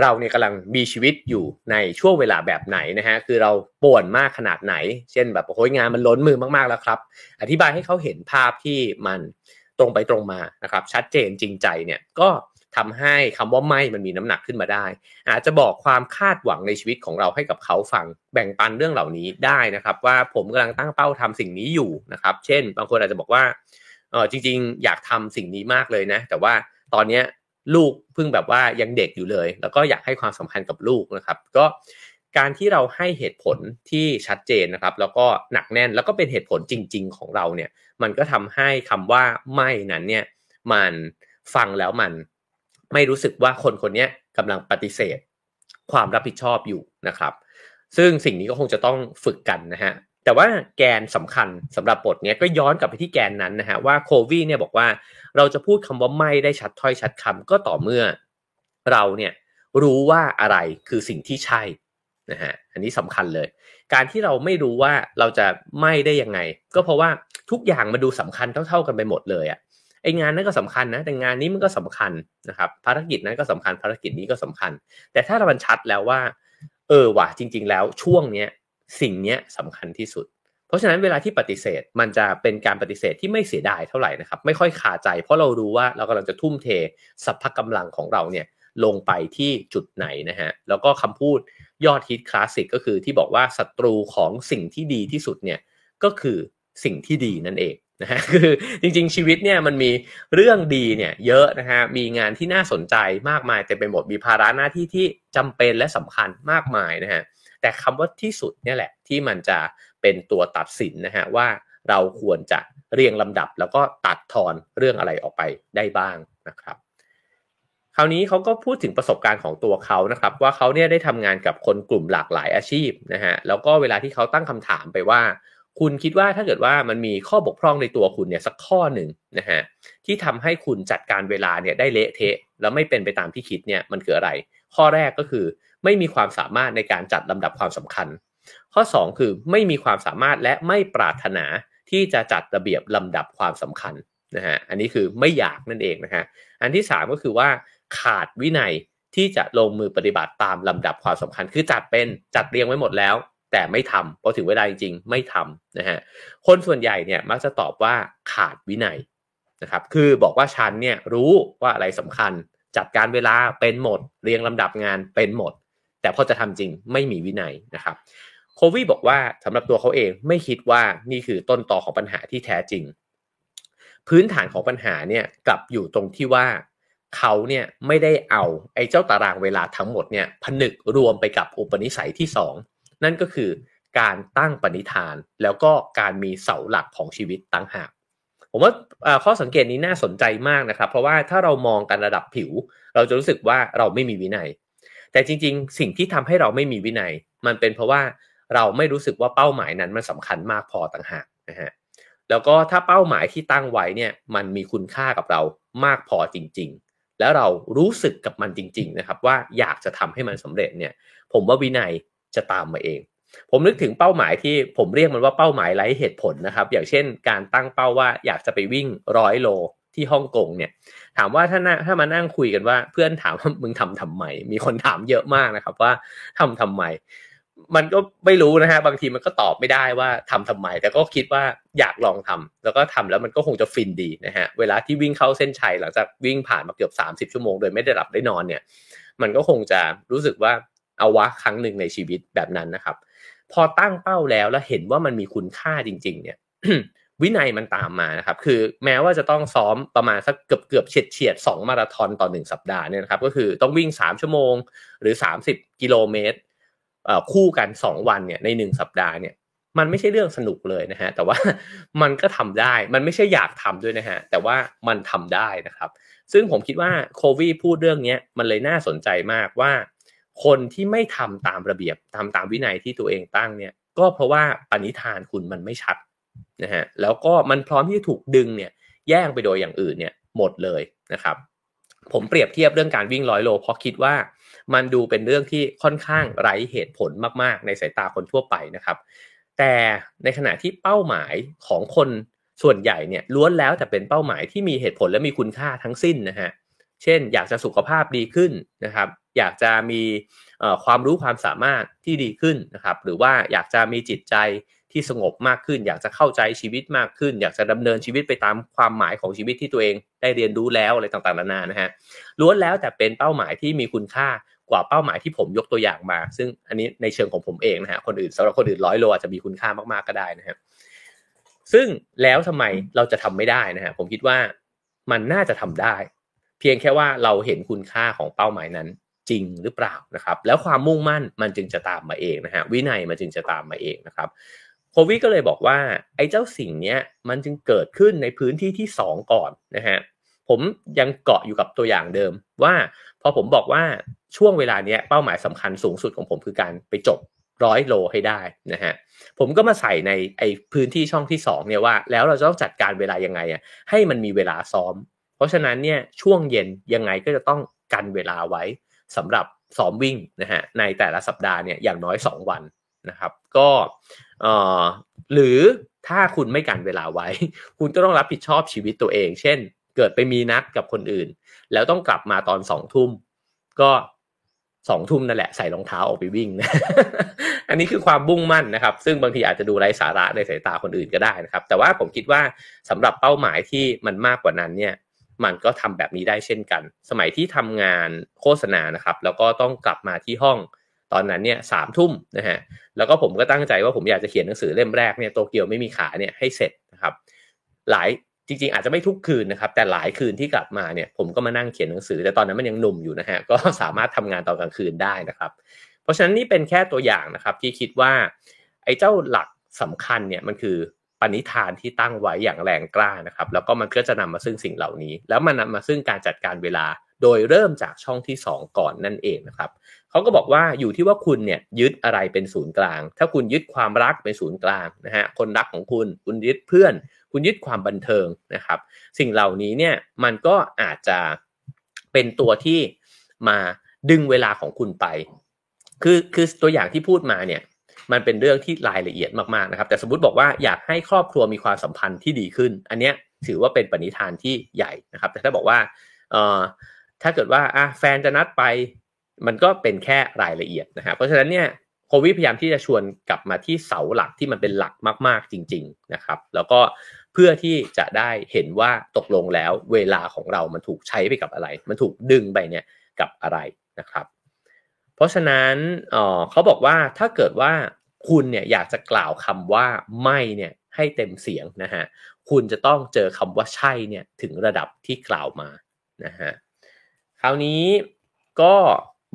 เราเนี่ยกำลังมีชีวิตอยู่ในช่วงเวลาแบบไหนนะฮะคือเราป่วนมากขนาดไหน เช่นแบบโอ้ยงานมันล้นมือมากๆแล้วครับ อธิบายให้เขาเห็นภาพที่มันตรงไปตรงมานะครับ ชัดเจนจริงใจเนี่ยก็ทำให้คำว่าไม่มันมีน้ำหนักขึ้นมาได้ อาจจะบอกความคาดหวังในชีวิตของเราให้กับเขาฟังแบ่งปันเรื่องเหล่านี้ได้นะครับ ว่าผมกำลังตั้งเป้าทำสิ่งนี้อยู่นะครับ เช่น บางคนอาจจะบอกว่า ออจริง ๆ อยากทำสิ่งนี้มากเลยนะ แต่ว่าตอนเนี้ยลูกเพิ่งแบบว่ายังเด็กอยู่เลย แล้วก็อยากให้ความสำคัญกับลูกนะครับ ก็การที่เราให้เหตุผลที่ชัดเจนนะครับ แล้วก็หนักแน่นแล้วก็เป็นเหตุผลจริง ๆ ของเราเนี่ย มันก็ทำให้คำว่าไม่นั้นเนี่ยมันฟังแล้วมันไม่รู้สึกว่าคนคนนี้กำลังปฏิเสธ ความรับผิดชอบอยู่นะครับ ซึ่งสิ่งนี้ก็คงจะต้องฝึกกันนะฮะ แต่ว่าแกนสำคัญสำหรับบทนี้ก็ย้อนกลับไปที่แกนนั้นนะฮะว่าโควีเนี่ยบอกว่าเราจะพูดคำว่าไม่ได้ชัดถ้อยชัดคำก็ต่อเมื่อเราเนี่ยรู้ว่าอะไรคือสิ่งที่ใช่นะฮะอันนี้สำคัญเลย การที่เราไม่รู้ว่าเราจะไม่ได้ยังไง ก็เพราะว่าทุกอย่างมาดูสำคัญเท่า ๆกันไปหมดเลยอะไองานนั้นก็สำคัญนะแต่งานนี้มันก็สำคัญนะครับภารกิจนั้นก็สำคัญภารกิจนี้ก็สำคัญ แต่ถ้าเราบันชัดแล้วว่า เออว่ะจริง ๆ แล้วช่วงเนี้ย สิ่งนี้สำคัญที่สุด เพราะฉะนั้นเวลาที่ปฏิเสธมันจะเป็นการปฏิเสธที่ไม่เสียดายเท่าไหร่นะครับ ไม่ค่อยขาใจ เพราะเรารู้ว่าเรากำลังจะทุ่มเทสัพพะกำลังของเราเนี่ยลงไปที่จุดไหนนะฮะแล้วก็คำพูดยอดฮิตคลาสสิกก็คือที่บอกว่าศัตรูของสิ่งที่ดีที่สุดเนี่ยก็คือสิ่งที่ดีนั่นเองนะฮะคือจริงๆชีวิตเนี่ยมันมีเรื่องดีเนี่ยเยอะนะฮะมีงานที่น่าสนใจมากมายแต่เป็นหมดมีภาระหน้าที่ที่จำเป็นและสำคัญมากมายนะฮะ แต่คำว่าที่สุดเนี่ยแหละที่มันจะเป็นตัวตัดสินนะฮะว่าเราควรจะเรียงลำดับแล้วก็ตัดทอนเรื่องอะไรออกไปได้บ้างนะครับคราวนี้เขาก็พูดถึงประสบการณ์ของตัวเขานะครับ ว่าเขาเนี่ยได้ทำงานกับคนกลุ่มหลากหลายอาชีพนะฮะแล้วก็เวลาที่เขาตั้งคำถามไปว่า คุณคิดว่าถ้าเกิดว่ามันมีข้อบกพร่องในตัวคุณเนี่ยสักข้อหนึ่งนะฮะที่ทำให้คุณจัดการเวลาเนี่ยได้เละเทะ แล้วไม่เป็นไปตามที่คิดเนี่ยมันคืออะไร ข้อแรกก็คือ ไม่มีความสามารถในการจัดลำดับความสำคัญ ข้อ 2 คือไม่มีความสามารถและไม่ปรารถนาที่จะจัดระเบียบลำดับความสำคัญนะฮะอันนี้คือไม่อยากนั่นเองนะฮะอันที่ 3 ก็คือว่าขาดวินัยที่จะลงมือปฏิบัติตามลำดับความสำคัญ คือจัดเป็นจัดเรียงไว้หมดแล้ว แต่ไม่ทำพอถึงเวลาจริงๆไม่ทำนะฮะคนส่วนใหญ่เนี่ยมักจะตอบว่าขาดวินัยนะครับคือบอกว่าฉันเนี่ยรู้ว่าอะไรสำคัญ จัดการเวลาเป็นหมด เรียงลำดับงานเป็นหมด แต่พอจะทำจริงไม่มีวินัยนะครับโควีบอกว่าสำหรับตัวเขาเองไม่คิดว่านี่คือต้นตอของปัญหาที่แท้จริง พื้นฐานของปัญหาเนี่ยกลับอยู่ตรงที่ว่าเขาเนี่ยไม่ได้เอาไอ้เจ้าตารางเวลาทั้งหมดเนี่ยผนึกรวมไปกับอุปนิสัยที่ 2 นั่นก็คือการตั้งปณิธาน แล้วก็การมีเสาหลักของชีวิตตั้งหากผมว่าข้อสังเกตนี้น่าสนใจมากนะครับ เพราะว่าถ้าเรามองกันระดับผิว เราจะรู้สึกว่าเราไม่มีวินัย แต่จริง ๆ สิ่งที่ทำให้เราไม่มีวินัย มันเป็นเพราะว่าเราไม่รู้สึกว่าเป้าหมายนั้นมันสำคัญมากพอต่างหากนะฮะแล้วก็ถ้าเป้าหมายที่ตั้งไว้เนี่ยมันมีคุณค่ากับเรามากพอจริง ๆ แล้วเรารู้สึกกับมันจริง ๆ นะครับ ว่าอยากจะทำให้มันสำเร็จเนี่ย ผมว่าวินัยจะตามมาเอง ผมนึกถึงเป้าหมายที่ผมเรียกมันว่าเป้าหมายไร้เหตุผลนะครับ อย่างเช่น การตั้งเป้าว่าอยากจะไปวิ่งร้อยโล ที่ฮ่องกงเนี่ย ถามว่าถ้าถ้ามานั่งคุยกันว่า เพื่อนถามว่ามึงทำทำไม มีคนถามเยอะมากนะครับว่าทำทำไม มันก็ไม่รู้นะฮะบางทีมันก็ตอบไม่ได้ว่าทำทำไม แต่ก็คิดว่าอยากลองทำแล้วก็ทำแล้วมันก็คงจะฟินดีนะฮะเวลาที่วิ่งเข้าเส้นชัยหลังจากวิ่งผ่านมาเกือบ 30 ชั่วโมงโดยไม่ได้หลับได้นอนเนี่ย มันก็คงจะรู้สึกว่าเอาวะครั้งหนึ่งในชีวิตแบบนั้นนะครับ พอตั้งเป้าแล้วแล้วเห็นว่ามันมีคุณค่าจริง ๆ เนี่ย วินัยมันตามมานะครับ คือแม้ว่าจะต้องซ้อมประมาณสักเกือบเกือบเฉียดเฉียดสองมาราธอนต่อหนึ่งสัปดาห์เนี่ยนะครับ ก็คือต้องวิ่งสามชั่วโมงหรือสามสิบกิโลเมตรคู่กันสองวันเนี่ยในหนึ่งสัปดาห์เนี่ย มันไม่ใช่เรื่องสนุกเลยนะฮะ แต่ว่ามันก็ทำได้ มันไม่ใช่อยากทำด้วยนะฮะ แต่ว่ามันทำได้นะครับ ซึ่งผมคิดว่าโควีพูดเรื่องนี้มันเลยน่าสนใจมากว่า คนที่ไม่ทำตามระเบียบทำตามวินัยที่ตัวเองตั้งเนี่ย ก็เพราะว่าปณิธานคุณมันไม่ชัด นะฮะแล้วก็มันพร้อมที่จะถูกดึงเนี่ยแย่งไปโดยอย่างอื่นเนี่ยหมดเลยนะครับผมเปรียบเทียบเรื่องการวิ่งร้อยโลเพราะคิดว่ามันดูเป็นเรื่องที่ค่อนข้างไร้เหตุผลมากๆ ในสายตาคนทั่วไปนะครับ แต่ในขณะที่เป้าหมายของคนส่วนใหญ่เนี่ยล้วนแล้วแต่เป็นเป้าหมายที่มีเหตุผลและมีคุณค่าทั้งสิ้นนะฮะเช่น อยากจะสุขภาพดีขึ้นนะครับ อยากจะมีความรู้ความสามารถที่ดีขึ้นนะครับ หรือว่าอยากจะมีจิตใจ ที่สงบมากขึ้น อยากจะเข้าใจชีวิตมากขึ้น อยากจะดำเนินชีวิตไปตามความหมายของชีวิตที่ตัวเองได้เรียนรู้แล้วอะไรต่างๆนานานะฮะล้วนแล้วแต่เป็นเป้าหมายที่มีคุณค่ากว่าเป้าหมายที่ผมยกตัวอย่างมา ซึ่งอันนี้ในเชิงของผมเองนะฮะคนอื่นสำหรับคนอื่นร้อยโลอาจจะมีคุณค่ามากๆก็ได้นะฮะซึ่งแล้วทำไมเราจะทำไม่ได้นะฮะผมคิดว่ามันน่าจะทำได้ เพียงแค่ว่าเราเห็นคุณค่าของเป้าหมายนั้นจริงหรือเปล่านะครับ แล้วความมุ่งมั่นมันจึงจะตามมาเองนะฮะวินัยมันจึงจะตามมาเองนะครับ โควิก็เลยบอกว่าไอ้เจ้าสิ่งนี้มันจึงเกิดขึ้นในพื้นที่ที่ 2 ก่อนนะฮะผมยังเกาะอยู่กับตัวอย่างเดิมว่าพอผมบอกว่าช่วงเวลาเนี้ยเป้าหมายสำคัญสูงสุดของผมคือการไปจบร้อยโลให้ได้นะฮะผมก็มาใส่ในไอ้พื้นที่ช่องที่2เนี่ยว่า แล้วเราจะต้องจัดการเวลายังไงอะให้มันมีเวลาซ้อม เพราะฉะนั้นเนี่ยช่วงเย็นยังไงก็จะต้องกันเวลาไว้สำหรับซ้อมวิ่งนะฮะในแต่ละสัปดาห์เนี่ยอย่างน้อย 2 วัน นะครับ ก็หรือถ้าคุณไม่กันเวลาไว้ คุณก็ต้องรับผิดชอบชีวิตตัวเอง เช่น เกิดไปมีนัดกับคนอื่น แล้วต้องกลับมาตอนสองทุ่ม ก็สองทุ่มนั่นแหละใส่รองเท้าออกไปวิ่งนะอันนี้คือความบุ่งมั่นนะครับ ซึ่งบางทีอาจจะดูไร้สาระในสายตาคนอื่นก็ได้นะครับ แต่ว่าผมคิดว่าสำหรับเป้าหมายที่มันมากกว่านั้นเนี่ย มันก็ทำแบบนี้ได้เช่นกัน สมัยที่ทำงานโฆษณานะครับ แล้วก็ต้องกลับมาที่ห้อง ตอนนั้นเนี่ยสามทุ่มนะฮะแล้วก็ผมก็ตั้งใจว่าผมอยากจะเขียนหนังสือเล่มแรกเนี่ยโตเกียวไม่มีขาเนี่ยให้เสร็จนะครับ หลายจริงๆ อาจจะไม่ทุกคืนนะครับ แต่หลายคืนที่กลับมาเนี่ยผมก็มานั่งเขียนหนังสือแต่ตอนนั้นมันยังหนุ่มอยู่นะฮะก็สามารถทำงานตอนกลางคืนได้นะครับ เพราะฉะนั้นนี่เป็นแค่ตัวอย่างนะครับที่คิดว่าไอ้เจ้าหลักสำคัญเนี่ยมันคือปณิธานที่ตั้งไว้อย่างแรงกล้านะครับ แล้วก็มันก็จะนำมาซึ่งสิ่งเหล่านี้ แล้วมันนามาซึ่งการจัดการเวลา โดยเริ่มจากช่องที่ 2 ก่อนนั่นเองนะครับ เขาก็บอกว่าอยู่ที่ว่าคุณเนี่ยยึดอะไรเป็นศูนย์กลาง ถ้าคุณยึดความรักเป็นศูนย์กลางนะฮะคนรักของคุณคุณยึดเพื่อน คุณยึดความบันเทิงนะครับ สิ่งเหล่านี้เนี่ยมันก็อาจจะเป็นตัวที่มาดึงเวลาของคุณไป คือคือตัวอย่างที่พูดมาเนี่ยมันเป็นเรื่องที่รายละเอียดมากๆนะครับ แต่สมมติบอกว่าอยากให้ครอบครัวมีความสัมพันธ์ที่ดีขึ้น อันเนี้ยถือว่าเป็นปณิธานที่ใหญ่นะครับ แต่ถ้าบอกว่าเอ่อถ้าเกิดว่าอะแฟนจะนัดไป มันก็เป็นแค่รายละเอียดนะครับเพราะฉะนั้นเนี่ยโควิดพยายามที่จะชวนกลับมาที่เสาหลักที่มันเป็นหลักมาก ๆ จริง ๆนะครับ แล้วก็เพื่อที่จะได้เห็นว่าตกลงแล้วเวลาของเรามันถูกใช้ไปกับอะไร มันถูกดึงไปเนี่ยกับอะไรนะครับ เพราะฉะนั้นเเขาบอกว่าถ้าเกิดว่าคุณเนี่ยอยากจะกล่าวคำว่าไม่เนี่ยให้เต็มเสียงนะฮะคุณจะต้องเจอคำว่าใช่เนี่ยถึงระดับที่กล่าวมานะฮะคราวนี้ก็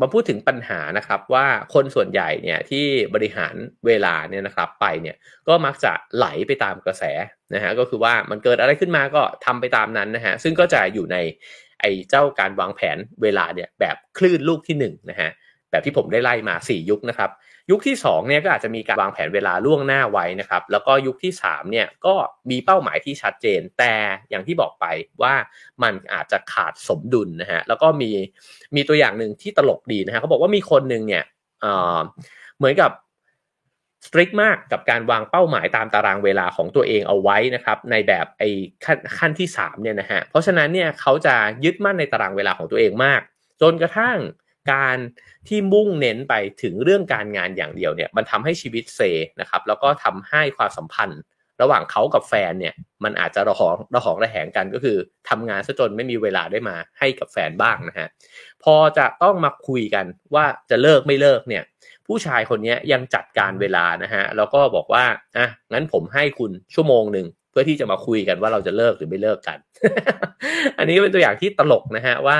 มาพูดถึงปัญหานะครับว่าคนส่วนใหญ่เนี่ยที่บริหารเวลาเนี่ยนะครับไปเนี่ยก็มักจะไหลไปตามกระแสนะฮะก็คือว่ามันเกิดอะไรขึ้นมาก็ทำไปตามนั้นนะฮะซึ่งก็จะอยู่ในไอ้เจ้าการวางแผนเวลาเนี่ยแบบคลื่นลูกที่1นนะฮะแบบที่ผมได้ไล่มา 4 ยุคนะครับ ยุคที่2เนี่ยก็อาจจะมีการวางแผนเวลาล่วงหน้าไว้นะครับ แล้วก็ยุคที่3เนี่ยก็มีเป้าหมายที่ชัดเจน แต่อย่างที่บอกไปว่ามันอาจจะขาดสมดุลนะฮะแล้วก็มีมีตัวอย่างหนึ่งที่ตลกดีนะฮะเขาบอกว่ามีคนหนึ่งเนี่ยเหมือนกับสตริกมากกับการวางเป้าหมายตามตารางเวลาของตัวเองเอาไว้นะครับ ในแบบไอ้ขั้นขั้นที่3เนี่ยนะฮะเพราะฉะนั้นเนี่ยเขาจะยึดมั่นในตารางเวลาของตัวเองมาก จนกระทั่ง การที่มุ่งเน้นไปถึงเรื่องการงานอย่างเดียวเนี่ยมันทำให้ชีวิตเซนะครับแล้วก็ทำให้ความสัมพันธ์ ระหว่างเขากับแฟนเนี่ยมันอาจจะระหองระหองระแหงกันก็คือทำงานซะจนไม่มีเวลาได้มาให้กับแฟนบ้างนะฮะพอจะต้องมาคุยกันว่าจะเลิกไม่เลิกเนี่ยผู้ชายคนนี้ยังจัดการเวลานะฮะแล้วก็บอกว่าอะงั้นผมให้คุณชั่วโมงหนึ่ง เพื่อที่จะมาคุยกันว่าเราจะเลิกหรือไม่เลิกกัน อันนี้เป็นตัวอย่างที่ตลกนะฮะว่า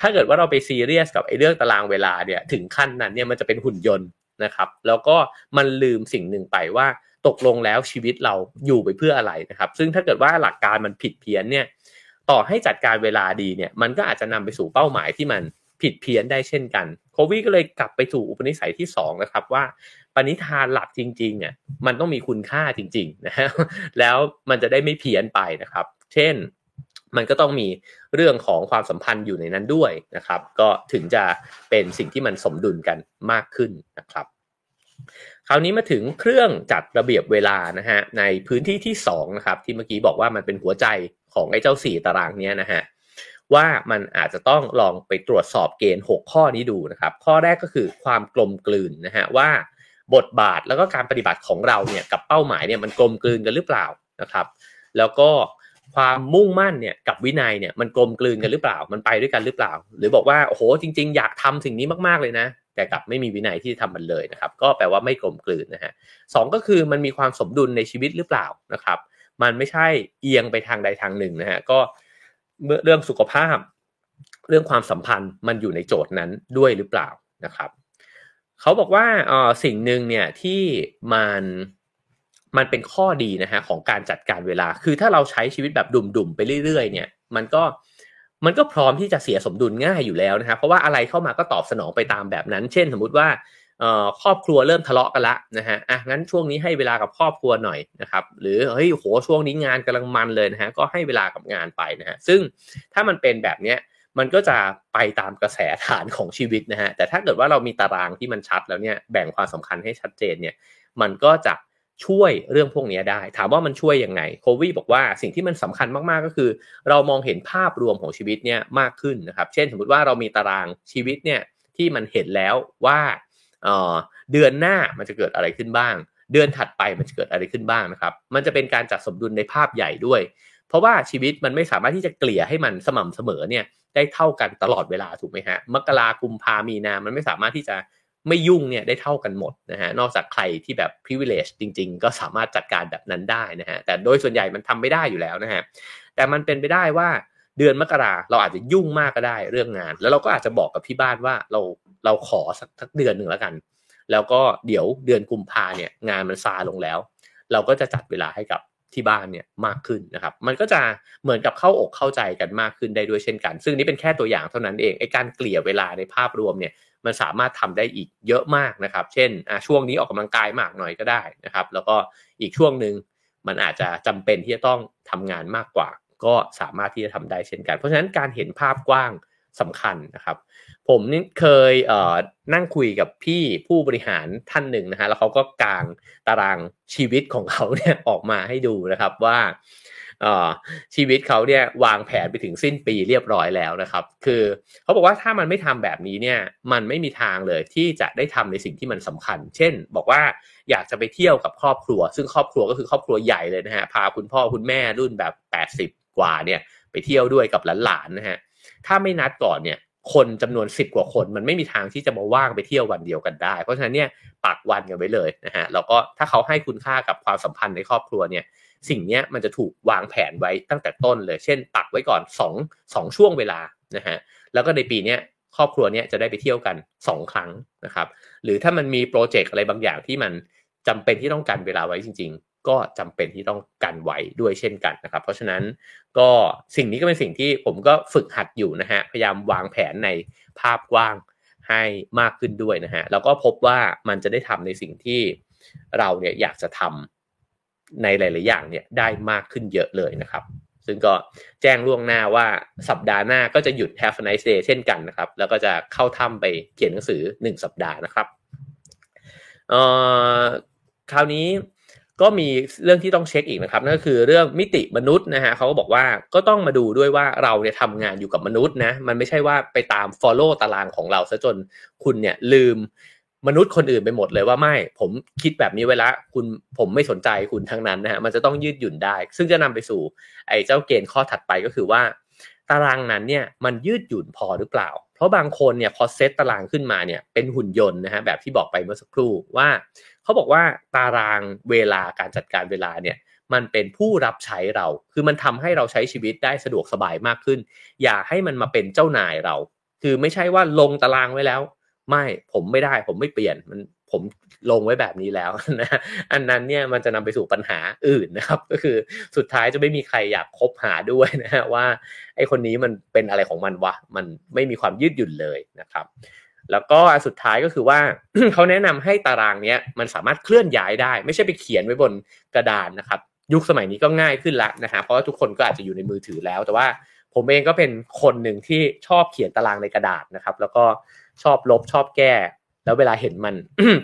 ถ้าเกิดว่าเราไปซีเรียสกับไอ้เรื่องตารางเวลาเนี่ยถึงขั้นนั้นเนี่ยมันจะเป็นหุ่นยนต์นะครับ แล้วก็มันลืมสิ่งหนึ่งไปว่าตกลงแล้วชีวิตเราอยู่ไปเพื่ออะไรนะครับ ซึ่งถ้าเกิดว่าหลักการมันผิดเพี้ยนเนี่ยต่อให้จัดการเวลาดีเนี่ยมันก็อาจจะนำไปสู่เป้าหมายที่มัน ผิดเพี้ยนได้เช่นกัน โควีก็เลยกลับไปสู่อุปนิสัยที่2นะครับว่าปณิธานหลักจริงๆเนี่ยมันต้องมีคุณค่าจริงๆนะฮะแล้วมันจะได้ไม่เพี้ยนไปนะครับ เช่นมันก็ต้องมีเรื่องของความสัมพันธ์อยู่ในนั้นด้วยนะครับ ก็ถึงจะเป็นสิ่งที่มันสมดุลกันมากขึ้นนะครับ คราวนี้มาถึงเครื่องจัดระเบียบเวลานะฮะในพื้นที่ที่2นะครับที่เมื่อกี้บอกว่ามันเป็นหัวใจของไอ้เจ้า 4 ตารางเนี้ยนะฮะ ว่ามันอาจจะต้องลองไปตรวจสอบเกณฑ์ 6 ข้อนี้ดูนะครับ ข้อแรกก็คือความกลมกลืนนะฮะว่าบทบาทแล้วก็การปฏิบัติของเราเนี่ยกับเป้าหมายเนี่ยมันกลมกลืนกันหรือเปล่านะครับ แล้วก็ความมุ่งมั่นเนี่ยกับวินัยเนี่ยมันกลมกลืนกันหรือเปล่า มันไปด้วยกันหรือเปล่า หรือบอกว่าโอ้โหจริง ๆ อยากทำสิ่งนี้มากๆเลยนะ แต่กลับไม่มีวินัยที่ทำมันเลยนะครับ ก็แปลว่าไม่กลมกลืนนะฮะสก็คือมันมีความสมดุลในชีวิตหรือเปล่านะครับ มันไม่ใช่เอียงไปทางใดทางหนึ่งนะฮะก็ เรื่องสุขภาพ เรื่องความสัมพันธ์มันอยู่ในโจทย์นั้นด้วยหรือเปล่านะครับเขาบอกว่าออสิ่งหนึ่งเนี่ยที่มันมันเป็นข้อดีนะฮะของการจัดการเวลา คือถ้าเราใช้ชีวิตแบบดุ่มๆไปเรื่อย ๆ เนี่ย มันก็มันก็พร้อมที่จะเสียสมดุลง่ายอยู่แล้วนะครับเพราะว่าอะไรเข้ามาก็ตอบสนองไปตามแบบนั้น เช่น สมมุติว่า ครอบครัวเริ่มทะเลาะกันละนะฮะอะงั้นช่วงนี้ให้เวลากับครอบครัวหน่อยนะครับหรือเฮ้ยโหช่วงนี้งานกำลังมันเลยนะฮะก็ให้เวลากับงานไปนะฮะซึ่งถ้ามันเป็นแบบเนี้ยมันก็จะไปตามกระแสฐานของชีวิตนะฮะแต่ถ้าเกิดว่าเรามีตารางที่มันชัดแล้วเนี่ยแบ่งความสำคัญให้ชัดเจนเนี่ยมันก็จะช่วยเรื่องพวกนี้ได้ ถามว่ามันช่วยยังไงโควีบอกว่าสิ่งที่มันสำคัญมาก ๆ ก็คือ เรามองเห็นภาพรวมของชีวิตเนี่ยมากขึ้นนะครับ เช่นสมมติว่าเรามีตารางชีวิตเนี่ยที่มันเห็นแล้วว่า เดือนหน้ามันจะเกิดอะไรขึ้นบ้าง เดือนถัดไปมันจะเกิดอะไรขึ้นบ้างนะครับ มันจะเป็นการจัดสมดุลในภาพใหญ่ด้วย เพราะว่าชีวิตมันไม่สามารถที่จะเกลี่ยให้มันสม่ำเสมอเนี่ยได้เท่ากันตลอดเวลาถูกไหมฮะมกรากุมภามีนา มันไม่สามารถที่จะไม่ยุ่งเนี่ยได้เท่ากันหมดนะฮะนอกจากใครที่แบบ privilege จริง ๆ ก็สามารถจัดการแบบนั้นได้นะฮะแต่โดยส่วนใหญ่มันทำไม่ได้อยู่แล้วนะฮะแต่มันเป็นไปได้ว่าเดือนมกราเราอาจจะยุ่งมากก็ได้เรื่องงาน แล้วเราก็อาจจะบอกกับที่บ้านว่าเรา เราขอสักสักเดือนหนึ่งแล้วกัน แล้วก็เดี๋ยวเดือนกุมภาเนี่ยงานมันซาลงแล้ว เราก็จะจัดเวลาให้กับที่บ้านเนี่ยมากขึ้นนะครับ มันก็จะเหมือนกับเข้าอกเข้าใจกันมากขึ้นได้ด้วยเช่นกัน ซึ่งนี่เป็นแค่ตัวอย่างเท่านั้นเองไอ้การเกลี่ยเวลาในภาพรวมเนี่ยมันสามารถทำได้อีกเยอะมากนะครับ เช่นช่วงนี้ออกกำลังกายมากหน่อยก็ได้นะครับ แล้วก็อีกช่วงหนึ่งมันอาจจะจำเป็นที่จะต้องทำงานมากกว่า ก็สามารถที่จะทำได้เช่นกัน เพราะฉะนั้นการเห็นภาพกว้าง สำคัญนะครับ ผมนี่เคยเอ่อนั่งคุยกับพี่ผู้บริหารท่านหนึ่งนะฮะแล้วเขาก็กางตารางชีวิตของเขาเนี่ยออกมาให้ดูนะครับว่าชีวิตเขาเนี่ยวางแผนไปถึงสิ้นปีเรียบร้อยแล้วนะครับ คือเขาบอกว่าถ้ามันไม่ทำแบบนี้เนี่ยมันไม่มีทางเลยที่จะได้ทำในสิ่งที่มันสำคัญ เช่น บอกว่าอยากจะไปเที่ยวกับครอบครัว ซึ่งครอบครัวก็คือครอบครัวใหญ่เลยนะฮะพาคุณพ่อคุณแม่รุ่นแบบ 80 กว่าเนี่ยไปเที่ยวด้วยกับหลานๆนะฮะ ถ้าไม่นัดก่อนเนี่ย คนจำนวนสิบกว่าคน มันไม่มีทางที่จะมาว่างไปเที่ยววันเดียวกันได้ เพราะฉะนั้นเนี่ยปักวันกันไว้เลยนะฮะแล้วก็ถ้าเขาให้คุณค่ากับความสัมพันธ์ในครอบครัวเนี่ยสิ่งนี้มันจะถูกวางแผนไว้ตั้งแต่ต้นเลย เช่น ปักไว้ก่อน2 2ช่วงเวลานะฮะแล้วก็ในปีนี้ครอบครัวเนี้จะได้ไปเที่ยวกัน 2 ครั้งนะครับ หรือถ้ามันมีโปรเจกต์อะไรบางอย่างที่มันจำเป็นที่ต้องการเวลาไว้จริง ก็จำเป็นที่ต้องกันไว้ด้วยเช่นกันนะครับ เพราะฉะนั้นก็สิ่งนี้ก็เป็นสิ่งที่ผมก็ฝึกหัดอยู่นะฮะพยายามวางแผนในภาพกว้างให้มากขึ้นด้วยนะฮะแล้วก็พบว่ามันจะได้ทำในสิ่งที่เราเนี่ยอยากจะทำในหลาย ๆ อย่างเนี่ยได้มากขึ้นเยอะเลยนะครับ ซึ่งก็แจ้งล่วงหน้าว่าสัปดาห์หน้าก็จะหยุด Have a nice day เช่นกันนะครับ แล้วก็จะเข้าถ้ำไปเขียนหนังสือ 1 สัปดาห์นะครับเอ่อคราวนี้ ก็มีเรื่องที่ต้องเช็คอีกนะครับนั่นก็คือเรื่องมิติมนุษย์นะฮะเขาก็บอกว่าก็ต้องมาดูด้วยว่าเราเนี่ยทำงานอยู่กับมนุษย์นะมันไม่ใช่ว่าไปตาม follow ตารางของเราซะจนคุณเนี่ยลืมมนุษย์คนอื่นไปหมดเลยว่าไม่ผมคิดแบบนี้ไว้ละคุณผมไม่สนใจคุณทั้งนั้นนะฮะมันจะต้องยืดหยุ่นได้ ซึ่งจะนำไปสู่ไอ้เจ้าเกณฑ์ข้อถัดไปก็คือว่า ตารางนั้นเนี่ยมันยืดหยุ่นพอหรือเปล่า เพราะบางคนเนี่ยพอเซตตารางขึ้นมาเนี่ยเป็นหุ่นยนต์นะฮะแบบที่บอกไปเมื่อสักครู่ว่า เขาบอกว่าตารางเวลาการจัดการเวลาเนี่ยมันเป็นผู้รับใช้เรา คือมันทำให้เราใช้ชีวิตได้สะดวกสบายมากขึ้น อย่าให้มันมาเป็นเจ้านายเรา คือไม่ใช่ว่าลงตารางไว้แล้ว ไม่ผมไม่ได้ผมไม่เปลี่ยนมันผมลงไว้แบบนี้แล้วนะอันนั้นเนี่ยมันจะนำไปสู่ปัญหาอื่นนะครับ ก็คือสุดท้ายจะไม่มีใครอยากคบหาด้วยนะฮะว่าไอคนนี้มันเป็นอะไรของมันวะมันไม่มีความยืดหยุ่นเลยนะครับ แล้วก็อันสุดท้ายก็คือว่าเขาแนะนำให้ตารางเนี้ยมันสามารถเคลื่อนย้ายได้ ไม่ใช่ไปเขียนไว้บนกระดานนะครับ ยุคสมัยนี้ก็ง่ายขึ้นละนะฮะเพราะว่าทุกคนก็อาจจะอยู่ในมือถือแล้ว แต่ว่าผมเองก็เป็นคนหนึ่งที่ชอบเขียนตารางในกระดาษนะครับ แล้วก็ชอบลบชอบแก้ แล้วเวลาเห็นมัน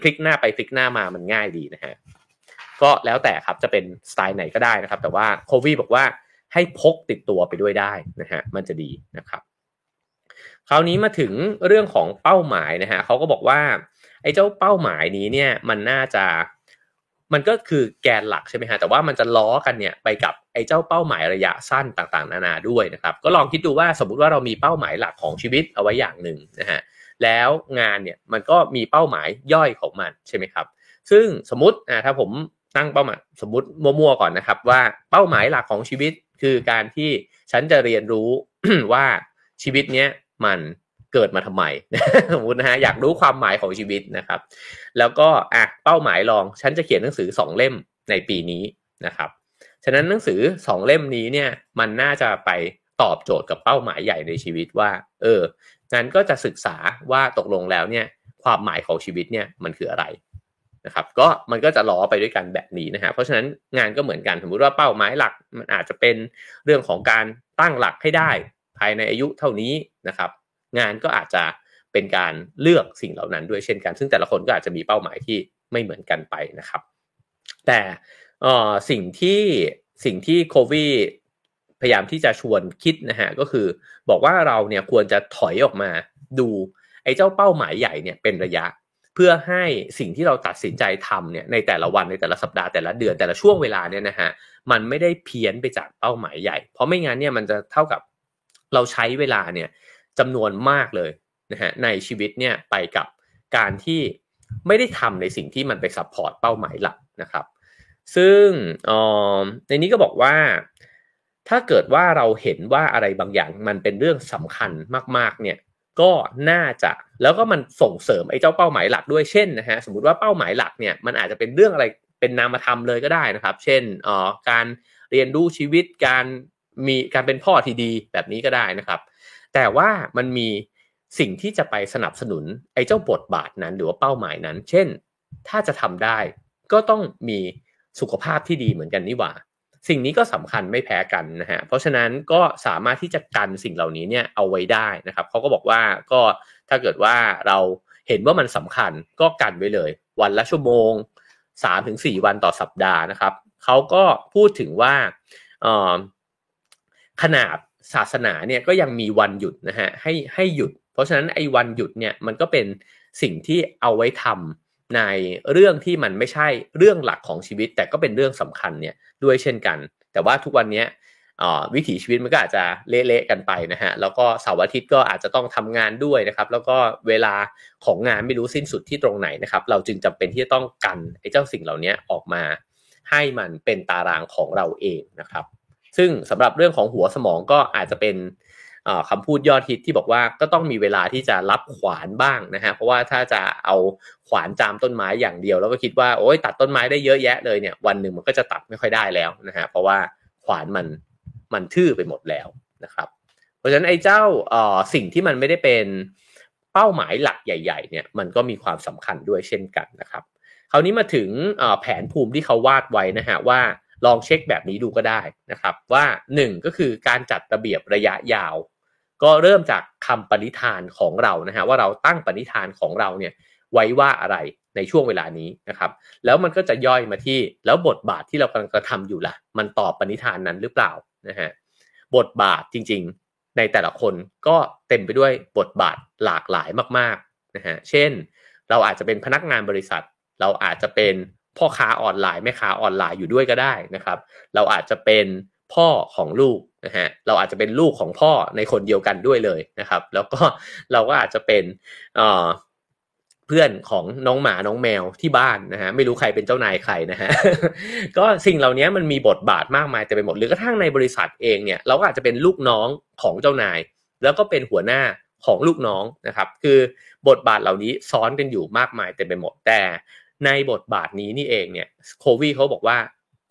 พลิกหน้าไปพลิกหน้ามามันง่ายดีนะฮะก็แล้วแต่ครับจะเป็นสไตล์ไหนก็ได้นะครับ แต่ว่าโควีบอกว่าให้พกติดตัวไปด้วยได้นะฮะมันจะดีนะครับ คราวนี้มาถึงเรื่องของเป้าหมายนะฮะเขาก็บอกว่าไอ้เจ้าเป้าหมายนี้เนี่ยมันน่าจะมันก็คือแกนหลักใช่ไหมฮะแต่ว่ามันจะล้อกันเนี่ยไปกับไอ้เจ้าเป้าหมายระยะสั้นต่างๆ นานาด้วยนะครับ ก็ลองคิดดูว่าสมมุติว่าเรามีเป้าหมายหลักของชีวิตเอาไว้อย่างหนึ่งนะฮะแล้วงานเนี่ยมันก็มีเป้าหมายย่อยของมันใช่ไหมครับ ซึ่งสมมติอ่าถ้าผมตั้งเป้าหมายสมมติมั่วๆก่อนนะครับ ว่าเป้าหมายหลักของชีวิตคือการที่ฉันจะเรียนรู้ว่าชีวิตเนี้ย มันเกิดมาทำไมสมมตินะฮะอยากรู้ความหมายของชีวิตนะครับ แล้วก็อะเป้าหมายลอง ฉันจะเขียนหนังสือสองเล่มในปีนี้นะครับฉะนั้นหนังสือสองเล่มนี้เนี่ยมันน่าจะไปตอบโจทย์กับเป้าหมายใหญ่ในชีวิตว่า เอองั้นก็จะศึกษาว่าตกลงแล้วเนี่ยความหมายของชีวิตเนี่ยมันคืออะไรนะครับ ก็มันก็จะล้อไปด้วยกันแบบนี้นะฮะเพราะฉะนั้นงานก็เหมือนกันสมมติว่าเป้าหมายหลักมันอาจจะเป็นเรื่องของการตั้งหลักให้ได้ ภายในอายุเท่านี้นะครับ งานก็อาจจะเป็นการเลือกสิ่งเหล่านั้นด้วยเช่นกัน ซึ่งแต่ละคนก็อาจจะมีเป้าหมายที่ไม่เหมือนกันไปนะครับ แต่สิ่งที่สิ่งที่โควีพยายามที่จะชวนคิดนะฮะก็คือ บอกว่าเราเนี่ยควรจะถอยออกมาดูไอ้เจ้าเป้าหมายใหญ่เนี่ยเป็นระยะ เพื่อให้สิ่งที่เราตัดสินใจทำเนี่ยในแต่ละวันในแต่ละสัปดาห์แต่ละเดือนแต่ละช่วงเวลาเนี่ยนะฮะมันไม่ได้เพี้ยนไปจากเป้าหมายใหญ่ เพราะไม่งั้นเนี่ยมันจะเท่ากับ เราใช้เวลาเนี่ยจำนวนมากเลยนะฮะในชีวิตเนี่ยไปกับการที่ไม่ได้ทำในสิ่งที่มันไป support เป้าหมายหลักนะครับ ซึ่งในนี้ก็บอกว่า ถ้าเกิดว่าเราเห็นว่าอะไรบางอย่างมันเป็นเรื่องสำคัญมากๆเนี่ยก็น่าจะแล้วก็มันส่งเสริมไอ้เจ้าเป้าหมายหลักด้วยเช่นนะฮะสมมติว่าเป้าหมายหลักเนี่ยมันอาจจะเป็นเรื่องอะไรเป็นนามธรรมเลยก็ได้นะครับ เช่นอ๋อการเรียนรู้ชีวิตการ มีการเป็นพ่อที่ดีแบบนี้ก็ได้นะครับ แต่ว่ามันมีสิ่งที่จะไปสนับสนุนไอ้เจ้าบทบาทนั้นหรือว่าเป้าหมายนั้น เช่น ถ้าจะทำได้ก็ต้องมีสุขภาพที่ดีเหมือนกันนี่หว่า สิ่งนี้ก็สำคัญไม่แพ้กันนะฮะเพราะฉะนั้นก็สามารถที่จะกันสิ่งเหล่านี้เนี่ยเอาไว้ได้นะครับเขาก็บอกว่าก็ถ้าเกิดว่าเราเห็นว่ามันสำคัญก็กันไว้เลย วันละชั่วโมง 3-4 วันต่อสัปดาห์นะครับเขาก็พูดถึงว่า ขนาดศาสนาเนี่ยก็ยังมีวันหยุดนะฮะให้ให้หยุด เพราะฉะนั้นไอ้วันหยุดเนี่ยมันก็เป็นสิ่งที่เอาไว้ทำในเรื่องที่มันไม่ใช่เรื่องหลักของชีวิต แต่ก็เป็นเรื่องสำคัญเนี่ยด้วยเช่นกัน แต่ว่าทุกวันนี้วิถีชีวิตมันก็อาจจะเละๆกันไปนะฮะแล้วก็เสาร์อาทิตย์ก็อาจจะต้องทำงานด้วยนะครับ แล้วก็เวลาของงานไม่รู้สิ้นสุดที่ตรงไหนนะครับ เราจึงจำเป็นที่จะต้องกันไอ้เจ้าสิ่งเหล่านี้ออกมา ให้มันเป็นตารางของเราเองนะครับ ซึ่งสำหรับเรื่องของหัวสมองก็อาจจะเป็นคำพูดยอดฮิตที่บอกว่าก็ต้องมีเวลาที่จะรับขวานบ้างนะฮะเพราะว่าถ้าจะเอาขวานจามต้นไม้อย่างเดียว แล้วก็คิดว่าโอ้ยตัดต้นไม้ได้เยอะแยะเลยเนี่ยวันหนึ่งมันก็จะตัดไม่ค่อยได้แล้วนะฮะเพราะว่าขวานมันมันทื่อไปหมดแล้วนะครับ เพราะฉะนั้นไอ้เจ้าสิ่งที่มันไม่ได้เป็นเป้าหมายหลักใหญ่ ๆ เนี่ยมันก็มีความสำคัญด้วยเช่นกันนะครับ คราวนี้มาถึงแผนภูมิที่เขาวาดไว้นะฮะว่า ลองเช็คแบบนี้ดูก็ได้นะครับ ว่า 1 ก็คือการจัดระเบียบระยะยาว ก็เริ่มจากคำปณิธานของเรานะฮะว่าเราตั้งปณิธานของเราเนี่ยไว้ว่าอะไรในช่วงเวลานี้นะครับ แล้วมันก็จะย่อยมาที่แล้วบทบาทที่เรากำลังกระทำอยู่ล่ะ มันตอบปณิธานนั้นหรือเปล่านะฮะบทบาทจริงๆ ในแต่ละคนก็เต็มไปด้วยบทบาทหลากหลายมากๆนะฮะเช่น เราอาจจะเป็นพนักงานบริษัท เราอาจจะเป็น พ่อค้าออนไลน์แม่ค้าออนไลน์อยู่ด้วยก็ได้นะครับ เราอาจจะเป็นพ่อของลูกนะฮะเราอาจจะเป็นลูกของพ่อในคนเดียวกันด้วยเลยนะครับ แล้วก็เราก็อาจจะเป็นเพื่อนของน้องหมาน้องแมวที่บ้านนะฮะไม่รู้ใครเป็นเจ้านายใครนะฮะก็สิ่งเหล่านี้มันมีบทบาทมากมายแต่ไปหมดหรือกระทั่งในบริษัทเองเนี่ยเราก็อาจจะเป็นลูกน้องของเจ้านาย แล้วก็เป็นหัวหน้าของลูกน้องนะครับ คือบทบาทเหล่านี้ซ้อนกันอยู่มากมายเต็มไปหมดแต่ ในบทบาทนี้นี่เองเนี่ยโควีเขาบอกว่า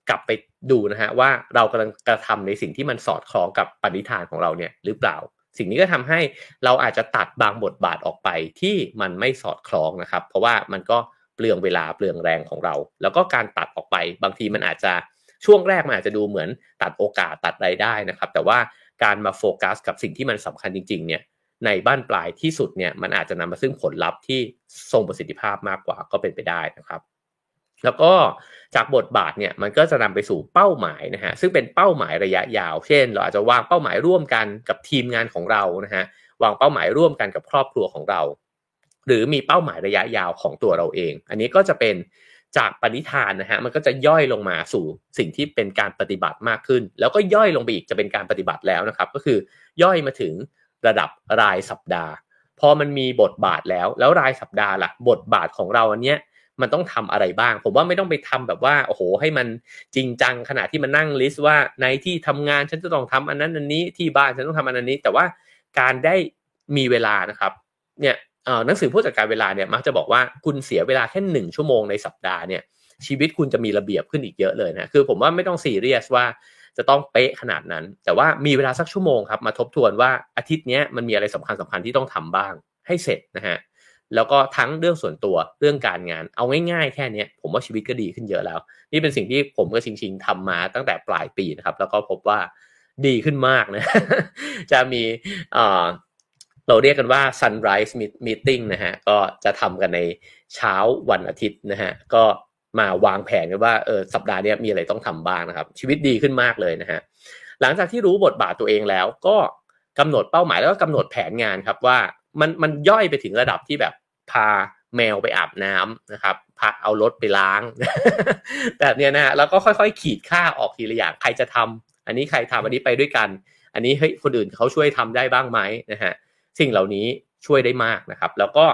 กลับไปดูนะฮะว่าเรากำลังกระทำในสิ่งที่มันสอดคล้องกับปณิธานของเราเนี่ยหรือเปล่า สิ่งนี้ก็ทำให้เราอาจจะตัดบางบทบาทออกไปที่มันไม่สอดคล้องนะครับ เพราะว่ามันก็เปลืองเวลาเปลืองแรงของเรา แล้วก็การตัดออกไปบางทีมันอาจจะช่วงแรกมันอาจจะดูเหมือนตัดโอกาสตัดรายได้นะครับ แต่ว่าการมาโฟกัสกับสิ่งที่มันสำคัญจริงๆเนี่ย ในบ้านปลายที่สุดเนี่ยมันอาจจะนำมาซึ่งผลลัพธ์ที่ทรงประสิทธิภาพมากกว่าก็เป็นไปได้นะครับแล้วก็จากบทบาทเนี่ยมันก็จะนำไปสู่เป้าหมายนะฮะซึ่งเป็นเป้าหมายระยะยาว เช่น เราอาจจะวางเป้าหมายร่วมกันกับทีมงานของเรานะฮะวางเป้าหมายร่วมกันกับครอบครัวของเรา หรือมีเป้าหมายระยะยาวของตัวเราเอง อันนี้ก็จะเป็นจากปณิธานนะฮะมันก็จะย่อยลงมาสู่สิ่งที่เป็นการปฏิบัติมากขึ้น แล้วก็ย่อยลงไปอีกจะเป็นการปฏิบัติแล้วนะครับ ก็คือย่อยมาถึง ระดับรายสัปดาห์ พอมันมีบทบาทแล้ว แล้วรายสัปดาห์ล่ะ บทบาทของเราอันเนี้ยมันต้องทำอะไรบ้าง ผมว่าไม่ต้องไปทำแบบว่าโอ้โห ให้มันจริงจังขนาดที่มันนั่งลิสต์ว่าในที่ทำงานฉันจะต้องทำอันนั้นอันนี้ที่บ้านฉันต้องทำอันนั้นนี้ แต่ว่าการได้มีเวลานะครับเนี่ยหนังสือผู้จัดการเวลาเนี่ยมักจะบอกว่าคุณเสียเวลาแค่หนึ่งชั่วโมงในสัปดาห์เนี่ยชีวิตคุณจะมีระเบียบขึ้นอีกเยอะเลยนะคือผมว่าไม่ต้องซีเรียสว่า จะต้องเป๊ะขนาดนั้น แต่ว่ามีเวลาสักชั่วโมงครับมาทบทวนว่าอาทิตย์นี้มันมีอะไรสำคัญสำคัญที่ต้องทำบ้างให้เสร็จนะฮะแล้วก็ทั้งเรื่องส่วนตัวเรื่องการงาน เอาง่ายๆแค่นี้ผมว่าชีวิตก็ดีขึ้นเยอะแล้ว นี่เป็นสิ่งที่ผมกับชิงชิงทำมาตั้งแต่ปลายปีนะครับ แล้วก็พบว่าดีขึ้นมากนะ จะมีเราเรียกกันว่า sunrise meeting นะฮะก็จะทำกันในเช้าวันอาทิตย์นะฮะก็ มาวางแผนกันว่าเออสัปดาห์นี้มีอะไรต้องทำบ้างนะครับ ชีวิตดีขึ้นมากเลยนะฮะหลังจากที่รู้บทบาทตัวเองแล้ว ก็กำหนดเป้าหมายแล้วก็กำหนดแผนงานครับว่ามันมันย่อยไปถึงระดับที่แบบพาแมวไปอาบน้ำนะครับพาเอารถไปล้าง แบบนี้นะแล้วก็ค่อยๆ ขีดค่าออกทีละอย่างใครจะทำอันนี้ใครทำอันนี้ไปด้วยกัน อันนี้เฮ้ยคนอื่นเขาช่วยทำได้บ้างไหมนะฮะสิ่งเหล่านี้ช่วยได้มากนะครับ แล้วก็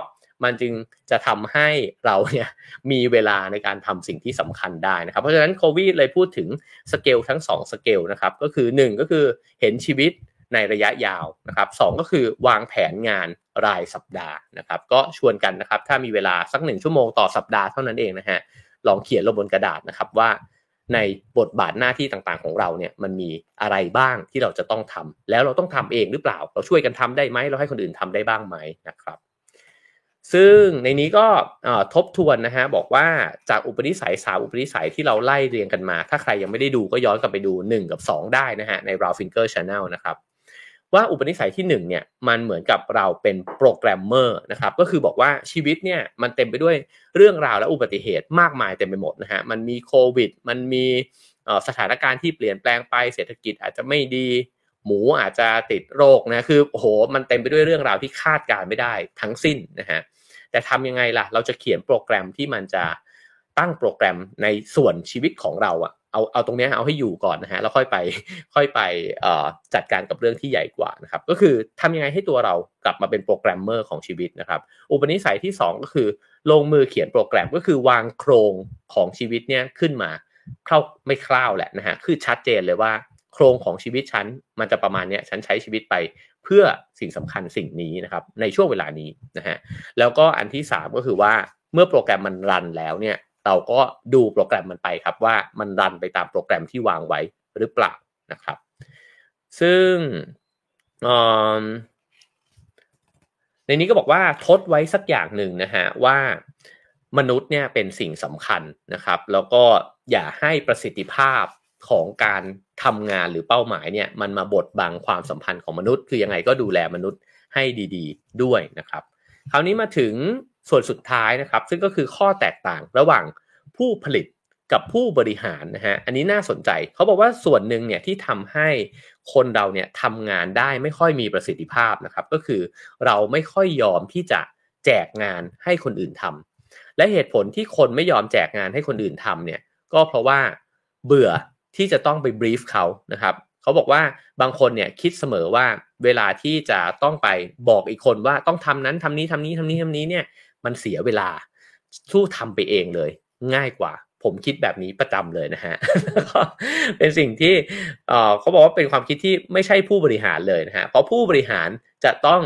มันจึงจะทำให้เราเนี่ยมีเวลาในการทำสิ่งที่สำคัญได้นะครับ เพราะฉะนั้นโควิดเลยพูดถึงสเกลทั้ง2สเกลนะครับ ก็คือ 1 ก็คือเห็นชีวิตในระยะยาวนะครับสก็คือวางแผนงานรายสัปดาห์นะครับ ก็ชวนกันนะครับ ถ้ามีเวลาสักหนึ่งชั่วโมงต่อสัปดาห์เท่านั้นเองนะฮะลองเขียนลงบนกระดาษนะครับว่าในบทบาทหน้าที่ต่างๆของเราเนี่ยมันมีอะไรบ้างที่เราจะต้องทำแล้วเราต้องทำเองหรือเปล่า เราช่วยกันทำได้ไหมเราให้คนอื่นทำได้บ้างไหมนะครับ ซึ่งในนี้ก็ทบทวนนะฮะบอกว่าจากอุปนิสัยสามอุปนิสัยที่เราไล่เรียงกันมา ถ้าใครยังไม่ได้ดูก็ย้อนกลับไปดู 1 กับ 2 ได้นะฮะใน r a l Finger Channel นะครับว่าอุปนิสัยที่1เนี่ยมันเหมือนกับเราเป็นโปรแกรมเมอร์นะครับก็คือบอกว่าชีวิตเนี่ยมันเต็มไปด้วยเรื่องราวและอุบัติเหตุมากมายเต็มไปหมดนะฮะมันมีโควิด มันมีสถานการณ์ที่เปลี่ยนแปลงไปเศรษฐกิจอาจจะไม่ดี หมูอาจจะติดโรคนะคือโอ้โหมันเต็มไปด้วยเรื่องราวที่คาดการไม่ได้ทั้งสิ้นนะฮะ แต่ทำยังไงล่ะ เราจะเขียนโปรแกรมที่มันจะตั้งโปรแกรมในส่วนชีวิตของเราอะเอาเอาตรงนี้เอาให้อยู่ก่อนนะฮะแล้วค่อยไปค่อยไปจัดการกับเรื่องที่ใหญ่กว่านะครับ ก็คือทำยังไงให้ตัวเรากลับมาเป็นโปรแกรมเมอร์ของชีวิตนะครับ อุปนิสัยที่ 2 ก็คือลงมือเขียนโปรแกรมก็คือวางโครงของชีวิตเนี่ยขึ้นมาคร่าวไม่คร่าวแหละนะฮะคือชัดเจนเลยว่า โครงของชีวิตฉันมันจะประมาณนี้ฉันใช้ชีวิตไป เพื่อสิ่งสำคัญสิ่งนี้นะครับ ในช่วงเวลานี้นะฮะแล้วก็อันที่ 3 ก็คือว่าเมื่อโปรแกรมมัน run แล้วเนี่ยเราก็ดูโปรแกรมมันไปครับว่ามัน run ไปตามโปรแกรมที่วางไว้หรือเปล่านะครับ ซึ่งในนี้ก็บอกว่าทดไว้สักอย่างหนึ่งนะฮะว่ามนุษย์เนี่ยเป็นสิ่งสำคัญนะครับ แล้วก็อย่าให้ประสิทธิภาพ ของการทำงานหรือเป้าหมายเนี่ยมันมาบดบังความสัมพันธ์ของมนุษย์ คือยังไงก็ดูแลมนุษย์ให้ดีๆ ด้วยนะครับ คราวนี้มาถึงส่วนสุดท้ายนะครับ ซึ่งก็คือข้อแตกต่างระหว่างผู้ผลิตกับผู้บริหารนะฮะอันนี้น่าสนใจเขาบอกว่าส่วนหนึ่งเนี่ยที่ทำให้คนเราเนี่ยทำงานได้ไม่ค่อยมีประสิทธิภาพนะครับ ก็คือเราไม่ค่อยยอมที่จะแจกงานให้คนอื่นทำและเหตุผลที่คนไม่ยอมแจกงานให้คนอื่นทำเนี่ยก็เพราะว่าเบื่อ ที่จะต้องไปบรีฟเขานะครับเขาบอกว่าบางคนเนี่ยคิดเสมอว่าเวลาที่จะต้องไปบอกอีกคนว่าต้องทำนั้นทำนี้ทำนี้ทำนี้ทำนี้เนี่ยมันเสียเวลาสู้ทำไปเองเลย ง่ายกว่า ผมคิดแบบนี้ประจำเลยนะฮะเป็นสิ่งที่เขาบอกว่าเป็นความคิดที่ไม่ใช่ผู้บริหารเลยนะฮะเพราะผู้บริหารจะต้อง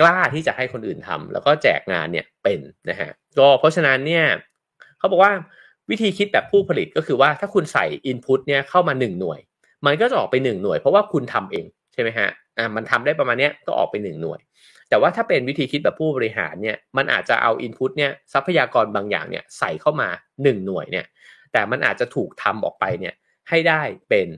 กล้าที่จะให้คนอื่นทำแล้วก็แจกงานเนี่ยเป็นนะฮะก็เพราะฉะนั้นเนี่ยเขาบอกว่า วิธีคิดแบบผู้ผลิตก็คือว่าถ้าคุณใส่ Input เนี่ยเข้ามา 1 หน่วย มันก็จะออกไป 1 หน่วย เพราะว่าคุณทำเองใช่ไหมฮะอ่ามันทำได้ประมาณนี้ก็ออกไป 1 หน่วย แต่ว่าถ้าเป็นวิธีคิดแบบผู้บริหารเนี่ยมันอาจจะเอา Input เนี่ยทรัพยากรบางอย่างเนี่ยใส่เข้ามา 1 หน่วยเนี่ยแต่มันอาจจะถูกทำออกไปเนี่ยให้ได้เป็น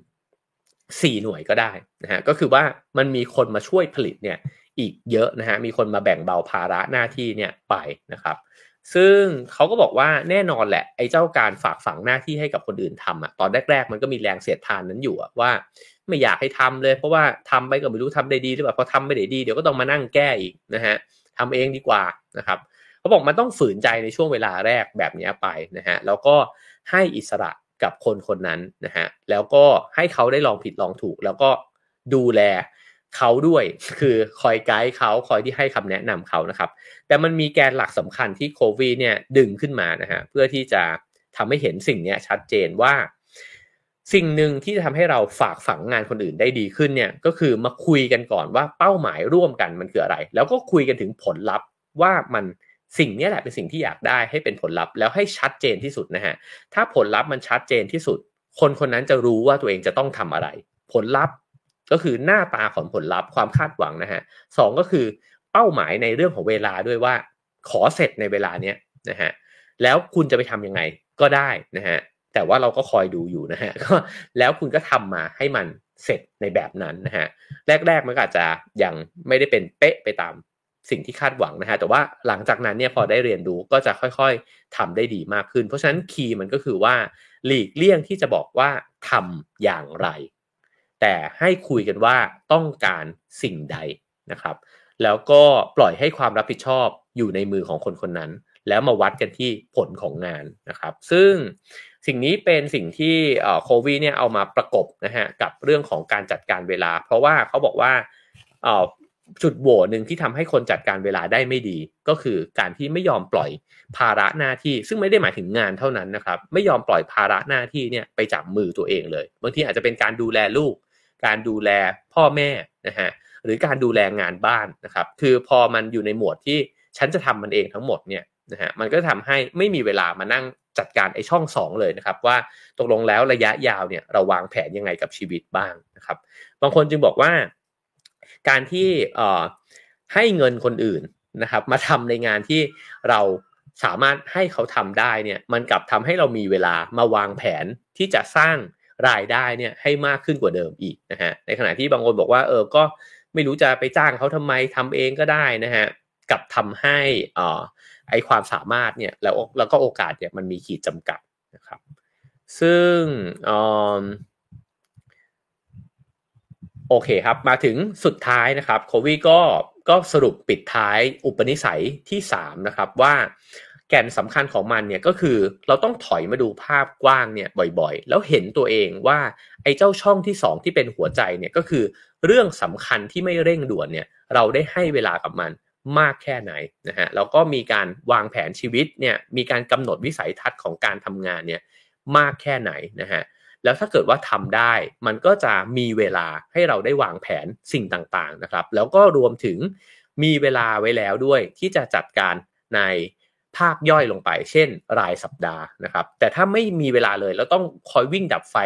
4 หน่วยก็ได้นะฮะก็คือว่ามันมีคนมาช่วยผลิตเนี่ยอีกเยอะนะฮะมีคนมาแบ่งเบาภาระหน้าที่เนี่ยไปนะครับ ซึ่งเขาก็บอกว่าแน่นอนแหละไอ้เจ้าการฝากฝังหน้าที่ให้กับคนอื่นทำอะตอนแรก ๆ มันก็มีแรงเสียดทานนั้นอยู่อะว่าไม่อยากให้ทำเลย เพราะว่าทำไปก็ไม่รู้ทำได้ดีหรือเปล่าพอทำไม่ได้ดีเดี๋ยวก็ต้องมานั่งแก้อีกนะฮะทำเองดีกว่านะครับเขาบอกมันต้องฝืนใจในช่วงเวลาแรกแบบนี้ไปนะฮะแล้วก็ให้อิสระกับคนคนนั้นนะฮะแล้วก็ให้เขาได้ลองผิดลองถูก แล้วก็ดูแล เขาด้วยคือคอยไกด์เขาคอยที่ให้คำแนะนำเขานะครับ แต่มันมีแกนหลักสำคัญที่โควีเนี่ยดึงขึ้นมานะฮะเพื่อที่จะทำให้เห็นสิ่งนี้ชัดเจนว่า สิ่งหนึ่งที่จะทำให้เราฝากฝังงานคนอื่นได้ดีขึ้นเนี่ยก็คือมาคุยกันก่อนว่าเป้าหมายร่วมกันมันคืออะไร แล้วก็คุยกันถึงผลลัพธ์ว่ามันสิ่งนี้แหละเป็นสิ่งที่อยากได้ให้เป็นผลลัพธ์แล้วให้ชัดเจนที่สุดนะฮะถ้าผลลัพธ์มันชัดเจนที่สุด คนคนนั้นจะรู้ว่าตัวเองจะต้องทำอะไร ผลลัพธ์ ก็คือหน้าตาของผลลัพธ์ความคาดหวังนะฮะสองก็คือเป้าหมายในเรื่องของเวลาด้วยว่าขอเสร็จในเวลาเนี้ยนะฮะแล้วคุณจะไปทํำยังไงก็ได้นะฮะแต่ว่าเราก็คอยดูอยู่นะฮะก็แล้วคุณก็ทำมาให้มันเสร็จในแบบนั้นนะฮะแรกๆมันอาจจะยังไม่ได้เป็นเป๊ะไปตามสิ่งที่คาดหวังนะฮะแต่ว่าหลังจากนั้นเนี่ยพอได้เรียนรู้ก็จะค่อยๆทำได้ดีมากขึ้น เพราะฉะนั้นคีย์มันก็คือว่าหลีกเลี่ยงที่จะบอกว่าทำอย่างไร แต่ให้คุยกันว่าต้องการสิ่งใดนะครับ แล้วก็ปล่อยให้ความรับผิดชอบอยู่ในมือของคนคนนั้น แล้วมาวัดกันที่ผลของงานนะครับ ซึ่งสิ่งนี้เป็นสิ่งที่โควีเนี่ยเอามาประกบนะฮะกับเรื่องของการจัดการเวลา เพราะว่าเขาบอกว่าจุดโหวหนึ่งที่ทำให้คนจัดการเวลาได้ไม่ดี ก็คือการที่ไม่ยอมปล่อยภาระหน้าที่ ซึ่งไม่ได้หมายถึงงานเท่านั้นนะครับ ไม่ยอมปล่อยภาระหน้าที่เนี่ยไปจับมือตัวเองเลยบางทีอาจจะเป็นการดูแลลูก การดูแลพ่อแม่นะฮะหรือการดูแลงานบ้านนะครับคือพอมันอยู่ในหมวดที่ฉันจะทำมันเองทั้งหมดเนี่ยนะฮะมันก็ทำให้ไม่มีเวลามานั่งจัดการไอ้ช่องสองเลยนะครับ ว่าตกลงแล้วระยะยาวเนี่ยเราวางแผนยังไงกับชีวิตบ้างนะครับ บางคนจึงบอกว่า การที่เอ่อให้เงินคนอื่นนะครับ มาทำในงานที่เราสามารถให้เขาทำได้เนี่ยมันกลับทำให้เรามีเวลามาวางแผนที่จะสร้าง รายได้เนี่ยให้มากขึ้นกว่าเดิมอีกนะฮะในขณะที่บางคนบอกว่าเออก็ไม่รู้จะไปจ้างเขาทำไมทำเองก็ได้นะฮะกับทำให้อ่าไอความสามารถเนี่ยแล้วแล้วก็โอกาสเนี่ยมันมีขีดจำกัดนะครับ ซึ่งโอเคครับมาถึงสุดท้ายนะครับโควีก็ก็สรุปปิดท้ายอุปนิสัยที่3นะครับว่า แก่นสำคัญของมันเนี่ยก็คือเราต้องถอยมาดูภาพกว้างเนี่ยบ่อยๆ แล้วเห็นตัวเองว่าไอ้เจ้าช่องที่ 2 ที่เป็นหัวใจเนี่ยก็คือเรื่องสำคัญที่ไม่เร่งด่วนเนี่ยเราได้ให้เวลากับมันมากแค่ไหนนะฮะแล้วก็มีการวางแผนชีวิตเนี่ยมีการกำหนดวิสัยทัศน์ของการทำงานเนี่ยมากแค่ไหนนะฮะแล้วถ้าเกิดว่าทำได้มันก็จะมีเวลาให้เราได้วางแผนสิ่งต่างๆนะครับ แล้วก็รวมถึงมีเวลาไว้แล้วด้วยที่จะจัดการใน ภาคย่อยลงไป เช่น รายสัปดาห์นะครับ แต่ถ้าไม่มีเวลาเลยแล้วต้องคอยวิ่งดับไฟ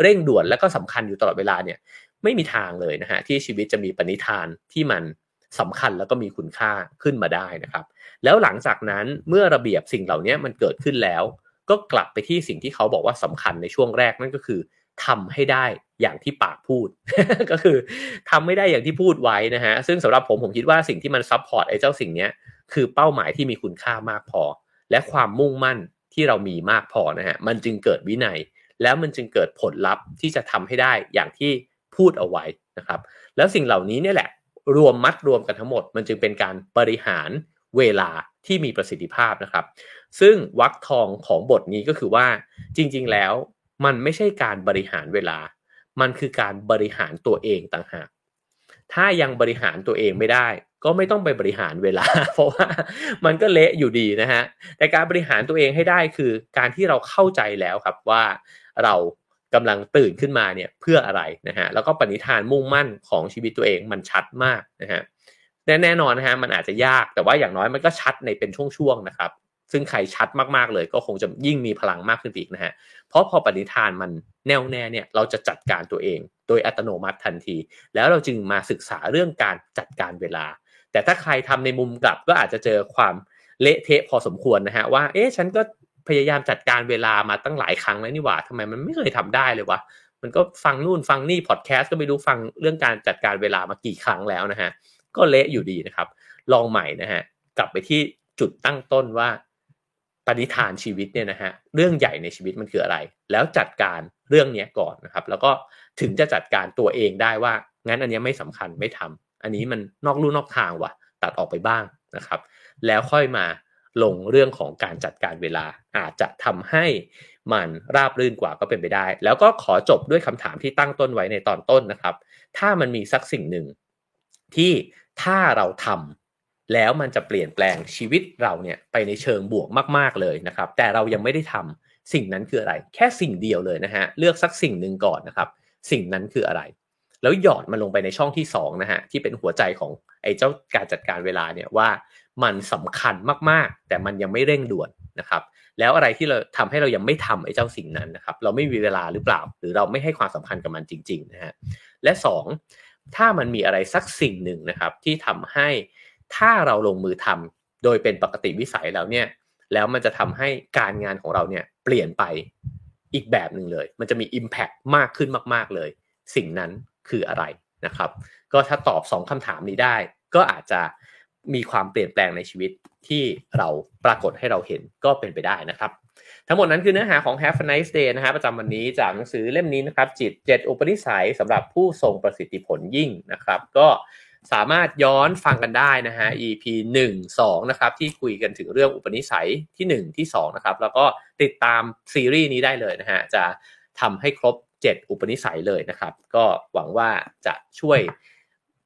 เร่งด่วนแล้วก็สำคัญอยู่ตลอดเวลาเนี่ยไม่มีทางเลยนะฮะที่ชีวิตจะมีปณิธานที่มันสำคัญแล้วก็มีคุณค่าขึ้นมาได้นะครับ แล้วหลังจากนั้นเมื่อระเบียบสิ่งเหล่านี้มันเกิดขึ้นแล้ว ก็กลับไปที่สิ่งที่เขาบอกว่าสำคัญในช่วงแรกนั่นก็คือทำให้ได้อย่างที่ปากพูด ก็คือทำไม่ได้อย่างที่พูดไว้นะฮะซึ่งสำหรับผมผมคิดว่าสิ่งที่มัน support ไอ้เจ้าสิ่งเนี้ย คือเป้าหมายที่มีคุณค่ามากพอ และความมุ่งมั่นที่เรามีมากพอนะฮะมันจึงเกิดวินัย แล้วมันจึงเกิดผลลัพธ์ที่จะทำให้ได้อย่างที่พูดเอาไว้นะครับ แล้วสิ่งเหล่านี้เนี่ยแหละ รวมมัดรวมกันทั้งหมด มันจึงเป็นการบริหารเวลาที่มีประสิทธิภาพนะครับ ซึ่งวรรคทองของบทนี้ก็คือว่าจริง ๆ แล้วมันไม่ใช่การบริหารเวลา มันคือการบริหารตัวเองต่างหาก ถ้ายังบริหารตัวเองไม่ได้ ก็ไม่ต้องไปบริหารเวลา เพราะว่ามันก็เละอยู่ดีนะฮะแต่การบริหารตัวเองให้ได้คือการที่เราเข้าใจแล้วครับว่าเรากำลังตื่นขึ้นมาเนี่ยเพื่ออะไรนะฮะแล้วก็ปณิธานมุ่งมั่นของชีวิตตัวเองมันชัดมากนะฮะแน่นอนนะฮะมันอาจจะยากแต่ว่าอย่างน้อยมันก็ชัดในเป็นช่วงๆนะครับ ซึ่งใครชัดมากๆเลยก็คงจะยิ่งมีพลังมากขึ้นอีกนะฮะเพราะพอปณิธานมันแน่วแน่เนี่ยเราจะจัดการตัวเอง โดยอัตโนมัติทันที แล้วเราจึงมาศึกษาเรื่องการจัดการเวลา แต่ถ้าใครทำในมุมกลับก็อาจจะเจอความเละเทะพอสมควรนะฮะว่า เอ๊ะฉันก็พยายามจัดการเวลามาตั้งหลายครั้งแล้วนี่หว่าทำไมมันไม่เคยทำได้เลยวะมันก็ฟังนู่นฟังนี่พอดแคสต์ก็ไม่รู้ฟังเรื่องการจัดการเวลามากี่ครั้งแล้วนะฮะก็เละอยู่ดีนะครับ ลองใหม่นะฮะกลับไปที่จุดตั้งต้นว่าปณิธานชีวิตเนี่ยนะฮะเรื่องใหญ่ในชีวิตมันคืออะไร แล้วจัดการเรื่องนี้ก่อนนะครับ แล้วก็ถึงจะจัดการตัวเองได้ว่างั้นอันนี้ไม่สำคัญไม่ทำ อันนี้มันนอกลู่นอกทางว่ะ ตัดออกไปบ้างนะครับ แล้วค่อยมาลงเรื่องของการจัดการเวลาอาจจะทำให้มันราบรื่นกว่าก็เป็นไปได้ แล้วก็ขอจบด้วยคำถามที่ตั้งต้นไว้ในตอนต้นนะครับ ถ้ามันมีสักสิ่งหนึ่งที่ถ้าเราทำแล้วมันจะเปลี่ยนแปลงชีวิตเราเนี่ยไปในเชิงบวกมาก ๆเลยนะครับ แต่เรายังไม่ได้ทำสิ่งนั้นคืออะไร แค่สิ่งเดียวเลยนะฮะเลือกสักสิ่งหนึ่งก่อนนะครับ สิ่งนั้นคืออะไร แล้วหยอดมันลงไปในช่องที่2นะฮะที่เป็นหัวใจของไอ้เจ้าการจัดการเวลาเนี่ยว่ามันสำคัญมากๆ แต่มันยังไม่เร่งด่วนนะครับแล้วอะไรที่เราทำให้เรายังไม่ทำไอ้เจ้าสิ่งนั้นนะครับเราไม่มีเวลาหรือเปล่า หรือเราไม่ให้ความสำคัญกับมันจริงๆนะฮะและ 2 ถ้ามันมีอะไรสักสิ่งหนึ่งนะครับที่ทำให้ถ้าเราลงมือทำโดยเป็นปกติวิสัยแล้วเนี่ยแล้วมันจะทำให้การงานของเราเนี่ยเปลี่ยนไปอีกแบบหนึ่งเลย มันจะมี Impact มากขึ้นมาก ๆเลย สิ่งนั้น คืออะไรนะครับ ก็ถ้าตอบ 2คำถามนี้ได้ ก็อาจจะมีความเปลี่ยนแปลงในชีวิตที่เราปรากฏให้เราเห็นก็เป็นไปได้นะครับ ทั้งหมดนั้นคือเนื้อหาของ Have a nice day นะฮะประจำวันนี้จากหนังสือเล่มนี้นะครับ จิต 7 อุปนิสัยสำหรับผู้ทรงประสิทธิผลยิ่งนะครับ ก็สามารถย้อนฟังกันได้นะฮะ EP 1 2นะครับที่คุยกันถึงเรื่องอุปนิสัยที่ 1 ที่2นะครับแล้วก็ติดตามซีรีส์นี้ได้เลยนะฮะจะทำให้ครบ 7 อุปนิสัยเลยนะครับ ก็หวังว่าจะช่วย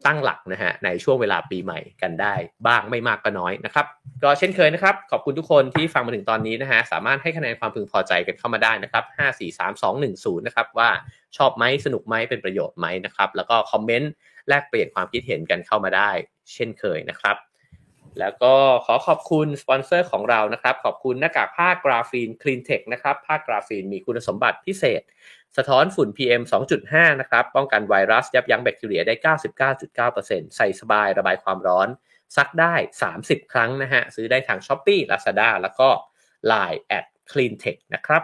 ตั้งหลักนะฮะในช่วงเวลาปีใหม่กันได้ บ้างไม่มากก็น้อยนะครับ ก็เช่นเคยนะครับ ขอบคุณทุกคนที่ฟังมาถึงตอนนี้นะฮะสามารถให้คะแนนความพึงพอใจกันเข้ามาได้นะครับ 5 4 3 2 1 0 นะครับว่าชอบไหมสนุกไหมเป็นประโยชน์ไหมนะครับ แล้วก็ comment แลกเปลี่ยนความคิดเห็นกันเข้ามาได้ เช่นเคยนะครับแล้วก็ขอขอบคุณสปอนเซอร์ของเรานะครับ ขอบคุณหน้ากากผ้ากราฟีนคลีนเทคนะครับ ผ้ากราฟีนมีคุณสมบัติพิเศษ สะท้อนฝุ่น PM 2.5 นะครับ ป้องกันไวรัสยับยั้งแบคทีเรียได้ 99.9%ใส่สบายระบายความร้อน ซักได้ 30 ครั้งนะฮะ ซื้อได้ทาง Shopee Lazada แล้วก็ Line at cleantech นะครับ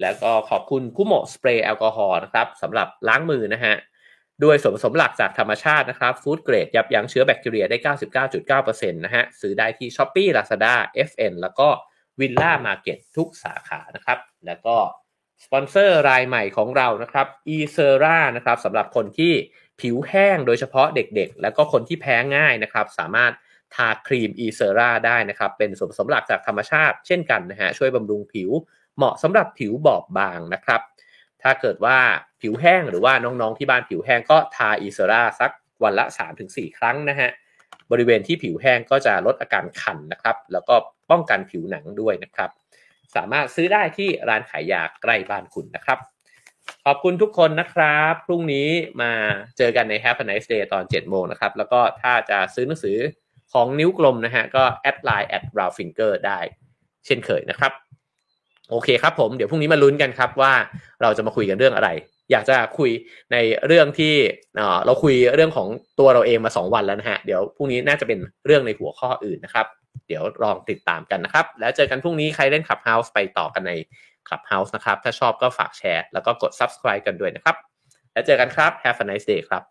แล้วก็ขอบคุณคุโมสเปรย์แอลกอฮอล์นะครับสำหรับล้างมือนะฮะด้วยส่วนผสมหลักจากธรรมชาตินะครับฟู้ดเกรดยับยั้งเชื้อแบคทีเรียได้ 99.9%นะฮะซื้อได้ที่ s h อ p e e Lazada FN แล้วก็ Villa Market ทุกสาขานะครับ แล้วก็ สปอนเซอร์รายใหม่ของเรานะครับ e s e r a นะครับสำหรับคนที่ผิวแห้งโดยเฉพาะเด็กๆ แล้วก็คนที่แพ้ง่ายนะครับ สามารถทาครีม e s e r a ได้นะครับ เป็นส่วนผสมหลักจากธรรมชาติเช่นกันนะฮะช่วยบำรุงผิวเหมาะสำหรับผิวบอบบางนะครับ ถ้าเกิดว่าผิวแห้งหรือว่าน้องๆที่บ้านผิวแห้งก็ทา e s e r a สักวันละ 3-4 ครั้งนะฮะบริเวณที่ผิวแห้งก็จะลดอาการคันนะครับ แล้วก็ป้องกันผิวหนังด้วยนะครับ สามารถซื้อได้ที่ร้านขายยาใกล้บ้านคุณนะครับ ขอบคุณทุกคนนะครับ พรุ่งนี้มาเจอกันใน Have a nice day ตอน 7 โมงนะครับ แล้วก็ถ้าจะซื้อหนังสือของนิ้วกลมนะฮะก็ add LINE @roundfinger ได้เช่นเคยนะครับ โอเคครับผมเดี๋ยวพรุ่งนี้มาลุ้นกันครับว่าเราจะมาคุยกันเรื่องอะไร อยากจะคุยในเรื่องที่เราคุยเรื่องของตัวเราเองมา 2 วันแล้วนะฮะเดี๋ยวพรุ่งนี้น่าจะเป็นเรื่องในหัวข้ออื่นนะครับ เดี๋ยวลองติดตามกันนะครับ แล้วเจอกันพรุ่งนี้ใครเล่น Clubhouse ไปต่อกันใน Clubhouse นะครับ ถ้าชอบก็ฝากแชร์ แล้วก็กด subscribe กันด้วยนะครับ แล้วเจอกันครับ Have a nice day ครับ